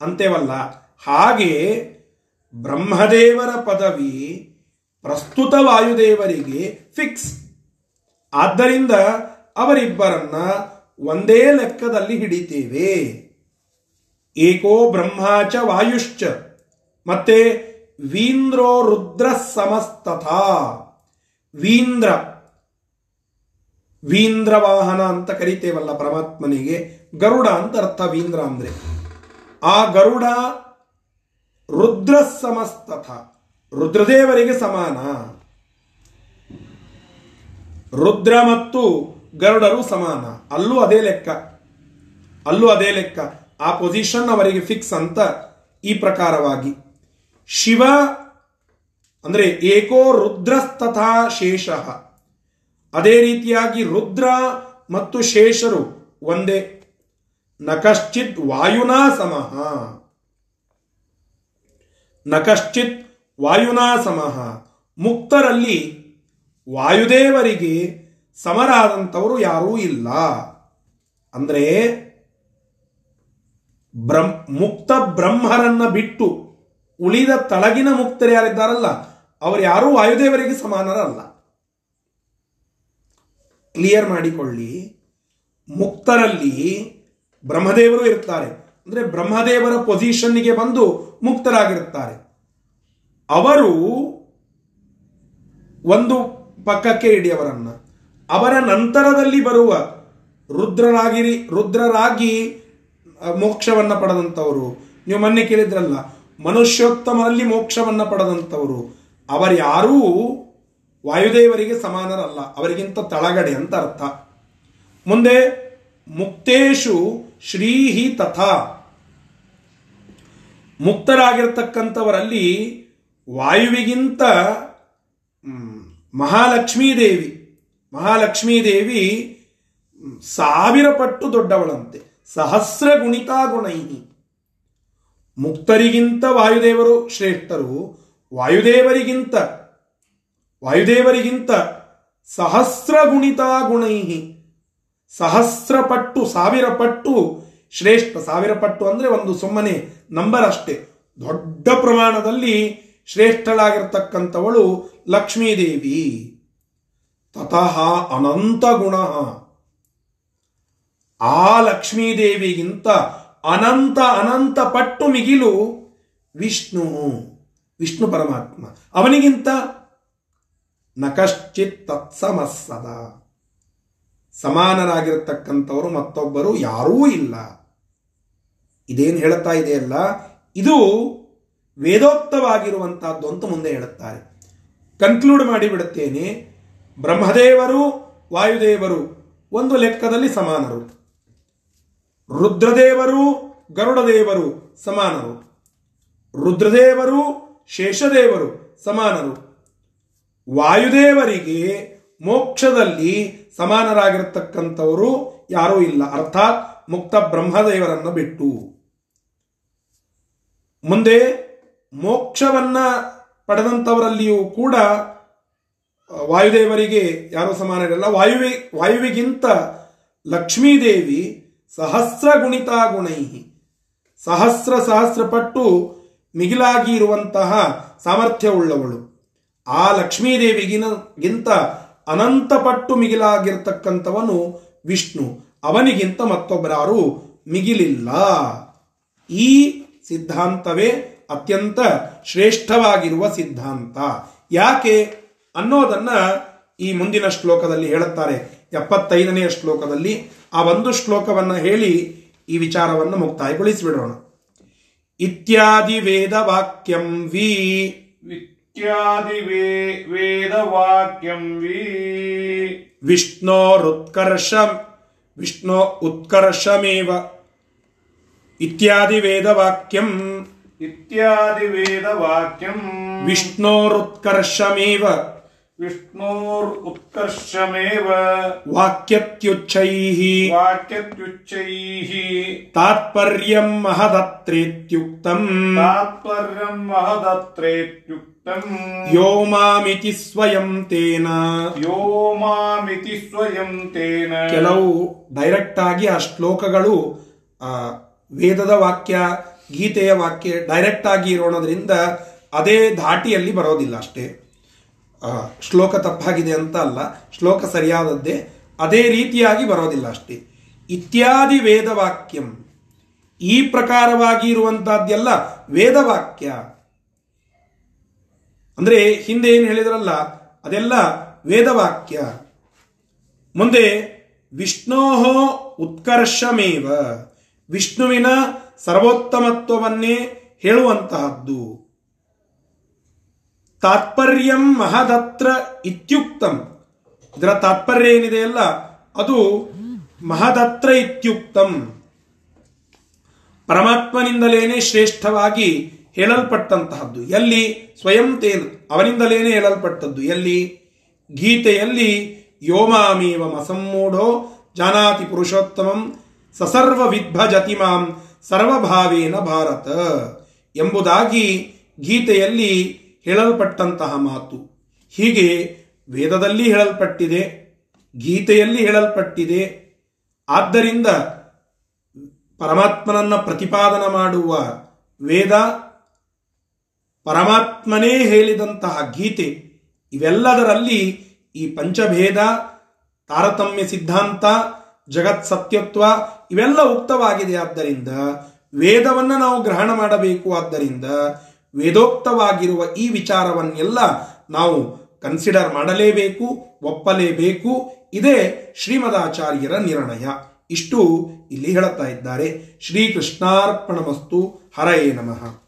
ಅಂತೇವಲ್ಲ, ಹಾಗೆ ಬ್ರಹ್ಮದೇವರ ಪದವಿ ಪ್ರಸ್ತುತ ವಾಯುದೇವರಿಗೆ ಫಿಕ್ಸ್ ಆದ್ದರಿಂದ ಅವರಿಬ್ಬರನ್ನ ಒಂದೇ ಲೆಕ್ಕದಲ್ಲಿ ಹಿಡಿತೇವೆ. ಏಕೋ ಬ್ರಹ್ಮಾಚ ವಾಯುಶ್ಚ. ಮತ್ತೆ ವೀಂದ್ರೋ ರುದ್ರ ಸಮಸ್ತಥಾ. ವೀಂದ್ರ. ವೀಂದ್ರ ವಾಹನ ಅಂತ ಕರಿತೇವಲ್ಲ ಪರಮಾತ್ಮನಿಗೆ, ಗರುಡ ಅಂತ ಅರ್ಥ ವೀಂದ್ರ ಅಂದ್ರೆ. ಆ ಗರುಡ ರುದ್ರ ಸಮಸ್ತಥ, ರುದ್ರದೇವರಿಗೆ ಸಮಾನ. ರುದ್ರ ಮತ್ತು ಗರುಡರು ಸಮಾನ. ಅಲ್ಲೂ ಅದೇ ಲೆಕ್ಕ. ಅಲ್ಲೂ ಅದೇ ಲೆಕ್ಕ. ಆ ಪೊಸಿಷನ್ ಅವರಿಗೆ ಫಿಕ್ಸ್ ಅಂತ ಈ ಪ್ರಕಾರವಾಗಿ. ಶಿವ ಅಂದ್ರೆ ಏಕೋ ರುದ್ರಸ್ತಥಾ ಶೇಷ ಅದೇ ರೀತಿಯಾಗಿ ರುದ್ರ ಮತ್ತು ಶೇಷರು ಒಂದೇ. ನಕಶ್ಚಿತ್ ಕಶ್ಚಿತ್ ವಾಯುನಾ ಸಮಹ ನಕಶ್ಚಿತ್ ಕಶ್ಚಿತ್ ವಾಯುನಾ ಸಮಹ ಮುಕ್ತರಲ್ಲಿ ವಾಯುದೇವರಿಗೆ ಸಮರಾದಂಥವರು ಯಾರೂ ಇಲ್ಲ. ಅಂದ್ರೆ ಬ್ರಹ್ಮ ಮುಕ್ತ ಬ್ರಹ್ಮರನ್ನ ಬಿಟ್ಟು ಉಳಿದ ತಳಗಿನ ಮುಕ್ತರು ಯಾರಿದ್ದಾರಲ್ಲ, ಅವರು ಯಾರೂ ವಾಯುದೇವರಿಗೆ ಸಮಾನರಲ್ಲ. ಕ್ಲಿಯರ್ ಮಾಡಿಕೊಳ್ಳಿ, ಮುಕ್ತರಲ್ಲಿ ಬ್ರಹ್ಮದೇವರು ಇರ್ತಾರೆ ಅಂದ್ರೆ ಬ್ರಹ್ಮದೇವರ ಪೊಸಿಷನ್ನಿಗೆ ಬಂದು ಮುಕ್ತರಾಗಿರುತ್ತಾರೆ. ಅವರು ಒಂದು ಪಕ್ಕಕ್ಕೆ ಇಡಿ ಅವರ ನಂತರದಲ್ಲಿ ಬರುವ ರುದ್ರರಾಗಿರಿ, ರುದ್ರರಾಗಿ ಮೋಕ್ಷವನ್ನು ಪಡೆದಂಥವರು. ನೀವು ಮೊನ್ನೆ ಕೇಳಿದ್ರಲ್ಲ ಮನುಷ್ಯೋತ್ತಮರಲ್ಲಿ ಮೋಕ್ಷವನ್ನು ಪಡೆದಂಥವರು. ಅವರ್ಯಾರೂ ವಾಯುದೇವರಿಗೆ ಸಮಾನರಲ್ಲ, ಅವರಿಗಿಂತ ತಳಗಡೆ ಅಂತ ಅರ್ಥ. ಮುಂದೆ, ಮುಕ್ತೇಶು ಶ್ರೀಹಿ ತಥಾ. ಮುಕ್ತರಾಗಿರ್ತಕ್ಕಂಥವರಲ್ಲಿ ವಾಯುವಿಗಿಂತ ಮಹಾಲಕ್ಷ್ಮೀ ದೇವಿ ಮಹಾಲಕ್ಷ್ಮೀ ದೇವಿ ಸಾವಿರ ಪಟ್ಟು ದೊಡ್ಡವಳಂತೆ ಸಹಸ್ರ ಗುಣಿತಾ ಗುಣೈಹಿ ಮುಕ್ತರಿಗಿಂತ ವಾಯುದೇವರು ಶ್ರೇಷ್ಠರು, ವಾಯುದೇವರಿಗಿಂತ ವಾಯುದೇವರಿಗಿಂತ ಸಹಸ್ರ ಗುಣಿತಾ ಗುಣೈಹಿ. ಸಹಸ್ರ ಪಟ್ಟು, ಸಾವಿರ ಪಟ್ಟು, ಶ್ರೇಷ್ಠ ಸಾವಿರ ಪಟ್ಟು ಅಂದ್ರೆ ಒಂದು ಸುಮ್ಮನೆ ನಂಬರ್ ಅಷ್ಟೇ. ದೊಡ್ಡ ಪ್ರಮಾಣದಲ್ಲಿ ಶ್ರೇಷ್ಠಳಾಗಿರ್ತಕ್ಕಂಥವಳು ಲಕ್ಷ್ಮೀದೇವಿ. ತತಃ ಅನಂತ ಗುಣ. ಆ ಲಕ್ಷ್ಮೀದೇವಿಗಿಂತ ಅನಂತ ಅನಂತ ಪಟ್ಟು ಮಿಗಿಲು ವಿಷ್ಣು. ವಿಷ್ಣು ಪರಮಾತ್ಮ. ಅವನಿಗಿಂತ ನಕಶ್ಚಿತ್ ತತ್ಸಮಸ್ಸದ. ಸಮಾನರಾಗಿರತಕ್ಕಂಥವರು ಮತ್ತೊಬ್ಬರು ಯಾರೂ ಇಲ್ಲ. ಇದೇನು ಹೇಳುತ್ತಾ ಇದೆಯಲ್ಲ ಇದು ವೇದೋಕ್ತವಾಗಿರುವಂತಹದ್ದು ಅಂತ ಮುಂದೆ ಹೇಳುತ್ತಾರೆ. ಕನ್ಕ್ಲೂಡ್ ಮಾಡಿಬಿಡುತ್ತೇನೆ, ಬ್ರಹ್ಮದೇವರು, ವಾಯುದೇವರು ಒಂದು ಲೆಕ್ಕದಲ್ಲಿ ಸಮಾನರು. ರುದ್ರದೇವರು, ಗರುಡದೇವರು ಸಮಾನರು. ರುದ್ರದೇವರು, ಶೇಷದೇವರು ಸಮಾನರು. ವಾಯುದೇವರಿಗೆ ಮೋಕ್ಷದಲ್ಲಿ ಸಮಾನರಾಗಿರ್ತಕ್ಕಂಥವರು ಯಾರೂ ಇಲ್ಲ. ಅರ್ಥಾತ್ ಮುಕ್ತ ಬ್ರಹ್ಮದೇವರನ್ನು ಬಿಟ್ಟು. ಮುಂದೆ ಮೋಕ್ಷವನ್ನ ಪಡೆದಂಥವರಲ್ಲಿಯೂ ಕೂಡ ವಾಯುದೇವರಿಗೆ ಯಾರು ಸಮಾನ ಇರಲ್ಲ ವಾಯುವೆ, ವಾಯುವಿಗಿಂತ ಲಕ್ಷ್ಮೀದೇವಿ ಸಹಸ್ರ ಗುಣಿತಾ ಗುಣೈ ಸಹಸ್ರ ಸಹಸ್ರ ಪಟ್ಟು ಮಿಗಿಲಾಗಿ ಇರುವಂತಹ ಸಾಮರ್ಥ್ಯವುಳ್ಳವಳು ಆ ಲಕ್ಷ್ಮೀದೇವಿಗಿನ ಗಿಂತ ಅನಂತ ಪಟ್ಟು ಮಿಗಿಲಾಗಿರ್ತಕ್ಕಂಥವನು ವಿಷ್ಣು. ಅವನಿಗಿಂತ ಮತ್ತೊಬ್ಬರಾರು ಮಿಗಿಲಿಲ್ಲ. ಈ ಸಿದ್ಧಾಂತವೇ ಅತ್ಯಂತ ಶ್ರೇಷ್ಠವಾಗಿರುವ ಸಿದ್ಧಾಂತ. ಯಾಕೆ ಅನ್ನೋದನ್ನ ಈ ಮುಂದಿನ ಶ್ಲೋಕದಲ್ಲಿ ಹೇಳುತ್ತಾರೆ. ಎಪ್ಪತ್ತೈದನೆಯ ಶ್ಲೋಕದಲ್ಲಿ ಆ ಒಂದು ಶ್ಲೋಕವನ್ನ ಹೇಳಿ ಈ ವಿಚಾರವನ್ನು ಮುಕ್ತಾಯಗೊಳಿಸಿಬಿಡೋಣ. ಇತ್ಯಾದಿ ವೇದ ವಾಕ್ಯಂ ವಿ ಇತ್ಯಾದಿ ವೇ ವೇದವಾಕ್ಯಂ ವಿ. ವಿಷ್ಣೋರುತ್ಕರ್ಷ ವಿಷ್ಣು ಉತ್ಕರ್ಷಮೇವ. ಇತ್ಯಾದಿ ವೇದವಾಕ್ಯಂ. ಇತ್ಯಾದಿ ವೇದವಾಕ್ಯಂ. ವಿಷ್ಣೋರುತ್ಕರ್ಷಮೇವ ವಿಷ್ಣೋರ್ ಉತ್ಕರ್ಷಮೇವ. ವಾಕ್ಯತ್ಯುಚ್ಚೈಃ ವಾಕ್ಯತ್ಯುಚ್ಚೈಃ ತಾತ್ಪರ್ಯಂ ಮಹದತ್ರೇತ್ಯುಕ್ತಂ. ತಾತ್ಪರ್ಯಂ ಮಹದತ್ರೇತ್ಯುಕ್ತಂ ಯೋ ಮಾಮಿತಿ ಸ್ವಯಂ ತೇನ. ಯೋ ಮಾಮಿತಿ ಸ್ವಯಂ ತೇನ. ಕೆಲವು ಡೈರೆಕ್ಟ್ ಆಗಿ ಆ ಶ್ಲೋಕಗಳು ಆ, ವೇದದ ವಾಕ್ಯ ಗೀತೆಯ ವಾಕ್ಯ ಡೈರೆಕ್ಟ್ ಆಗಿ ಇರೋಣದ್ರಿಂದ ಅದೇ ಧಾಟಿಯಲ್ಲಿ ಬರೋದಿಲ್ಲ ಅಷ್ಟೇ. ಆ, ಶ್ಲೋಕ ತಪ್ಪಾಗಿದೆ ಅಂತ ಅಲ್ಲ ಶ್ಲೋಕ ಸರಿಯಾದದ್ದೇ ಅದೇ ರೀತಿಯಾಗಿ ಬರೋದಿಲ್ಲ ಅಷ್ಟೇ. ಇತ್ಯಾದಿ ವೇದವಾಕ್ಯಂ. ಈ ಪ್ರಕಾರವಾಗಿ ಇರುವಂತಹದ್ದೆಲ್ಲ ವೇದವಾಕ್ಯ. ಅಂದ್ರೆ ಹಿಂದೆ ಏನು ಹೇಳಿದ್ರಲ್ಲ, ಅದೆಲ್ಲ ವೇದವಾಕ್ಯ. ಮುಂದೆ, ವಿಷ್ಣೋಹೋ ಉತ್ಕರ್ಷಮೇವ. ವಿಷ್ಣುವಿನ ಸರ್ವೋತ್ತಮತ್ವವನ್ನೇ ಹೇಳುವಂತಹದ್ದು. ತಾತ್ಪರ್ಯಂ ಮಹದತ್ರ ಇತ್ಯುಕ್ತಂ. ಇದರ ತಾತ್ಪರ್ಯ ಏನಿದೆಯಲ್ಲ ಅದು ಮಹದತ್ರ ಇತ್ಯುಕ್ತಂ. ಪರಮಾತ್ಮನಿಂದಲೇನೆ ಶ್ರೇಷ್ಠವಾಗಿ ಹೇಳಲ್ಪಟ್ಟಂತಹದ್ದು. ಎಲ್ಲಿ? ಸ್ವಯಂ ತೇನು ಅವನಿಂದಲೇನೆ ಹೇಳಲ್ಪಟ್ಟದ್ದು. ಎಲ್ಲಿ? ಗೀತೆಯಲ್ಲಿ ಯೋಮಾಮೀವ ಮಸಮ್ಮೂಢೋ ಜಾನಾತಿ ಪುರುಷೋತ್ತಮಂ ಸಸರ್ವ ವಿದ್ಭಜತಿ ಮಾಂ ಸರ್ವಭಾವೇನ ಭಾರತ ಎಂಬುದಾಗಿ ಗೀತೆಯಲ್ಲಿ ಹೇಳಲ್ಪಟ್ಟಂತಹ ಮಾತು. ಹೀಗೆ ವೇದದಲ್ಲಿ ಹೇಳಲ್ಪಟ್ಟಿದೆ, ಗೀತೆಯಲ್ಲಿ ಹೇಳಲ್ಪಟ್ಟಿದೆ. ಆದ್ದರಿಂದ ಪರಮಾತ್ಮನನ್ನ ಪ್ರತಿಪಾದನ ಮಾಡುವ ವೇದ ಪರಮಾತ್ಮನೇ ಹೇಳಿದಂತಹ ಗೀತೆ ಇವೆಲ್ಲದರಲ್ಲಿ ಈ ಪಂಚಭೇದ, ತಾರತಮ್ಯ ಸಿದ್ಧಾಂತ, ಜಗತ್ ಸತ್ಯತ್ವ ಇವೆಲ್ಲ ಉಕ್ತವಾಗಿದೆ. ಆದ್ದರಿಂದ ವೇದವನ್ನು ನಾವು ಗ್ರಹಣ ಮಾಡಬೇಕು. ಆದ್ದರಿಂದ ವೇದೋಕ್ತವಾಗಿರುವ ಈ ವಿಚಾರವನ್ನೆಲ್ಲ ನಾವು ಕನ್ಸಿಡರ್ ಮಾಡಲೇಬೇಕು, ಒಪ್ಪಲೇಬೇಕು. ಇದೇ ಶ್ರೀಮದಾಚಾರ್ಯರ ನಿರ್ಣಯ. ಇಷ್ಟು ಇಲ್ಲಿ ಹೇಳುತ್ತಾ ಇದ್ದಾರೆ. ಶ್ರೀಕೃಷ್ಣಾರ್ಪಣಮಸ್ತು. ಹರಯೇ ನಮಃ.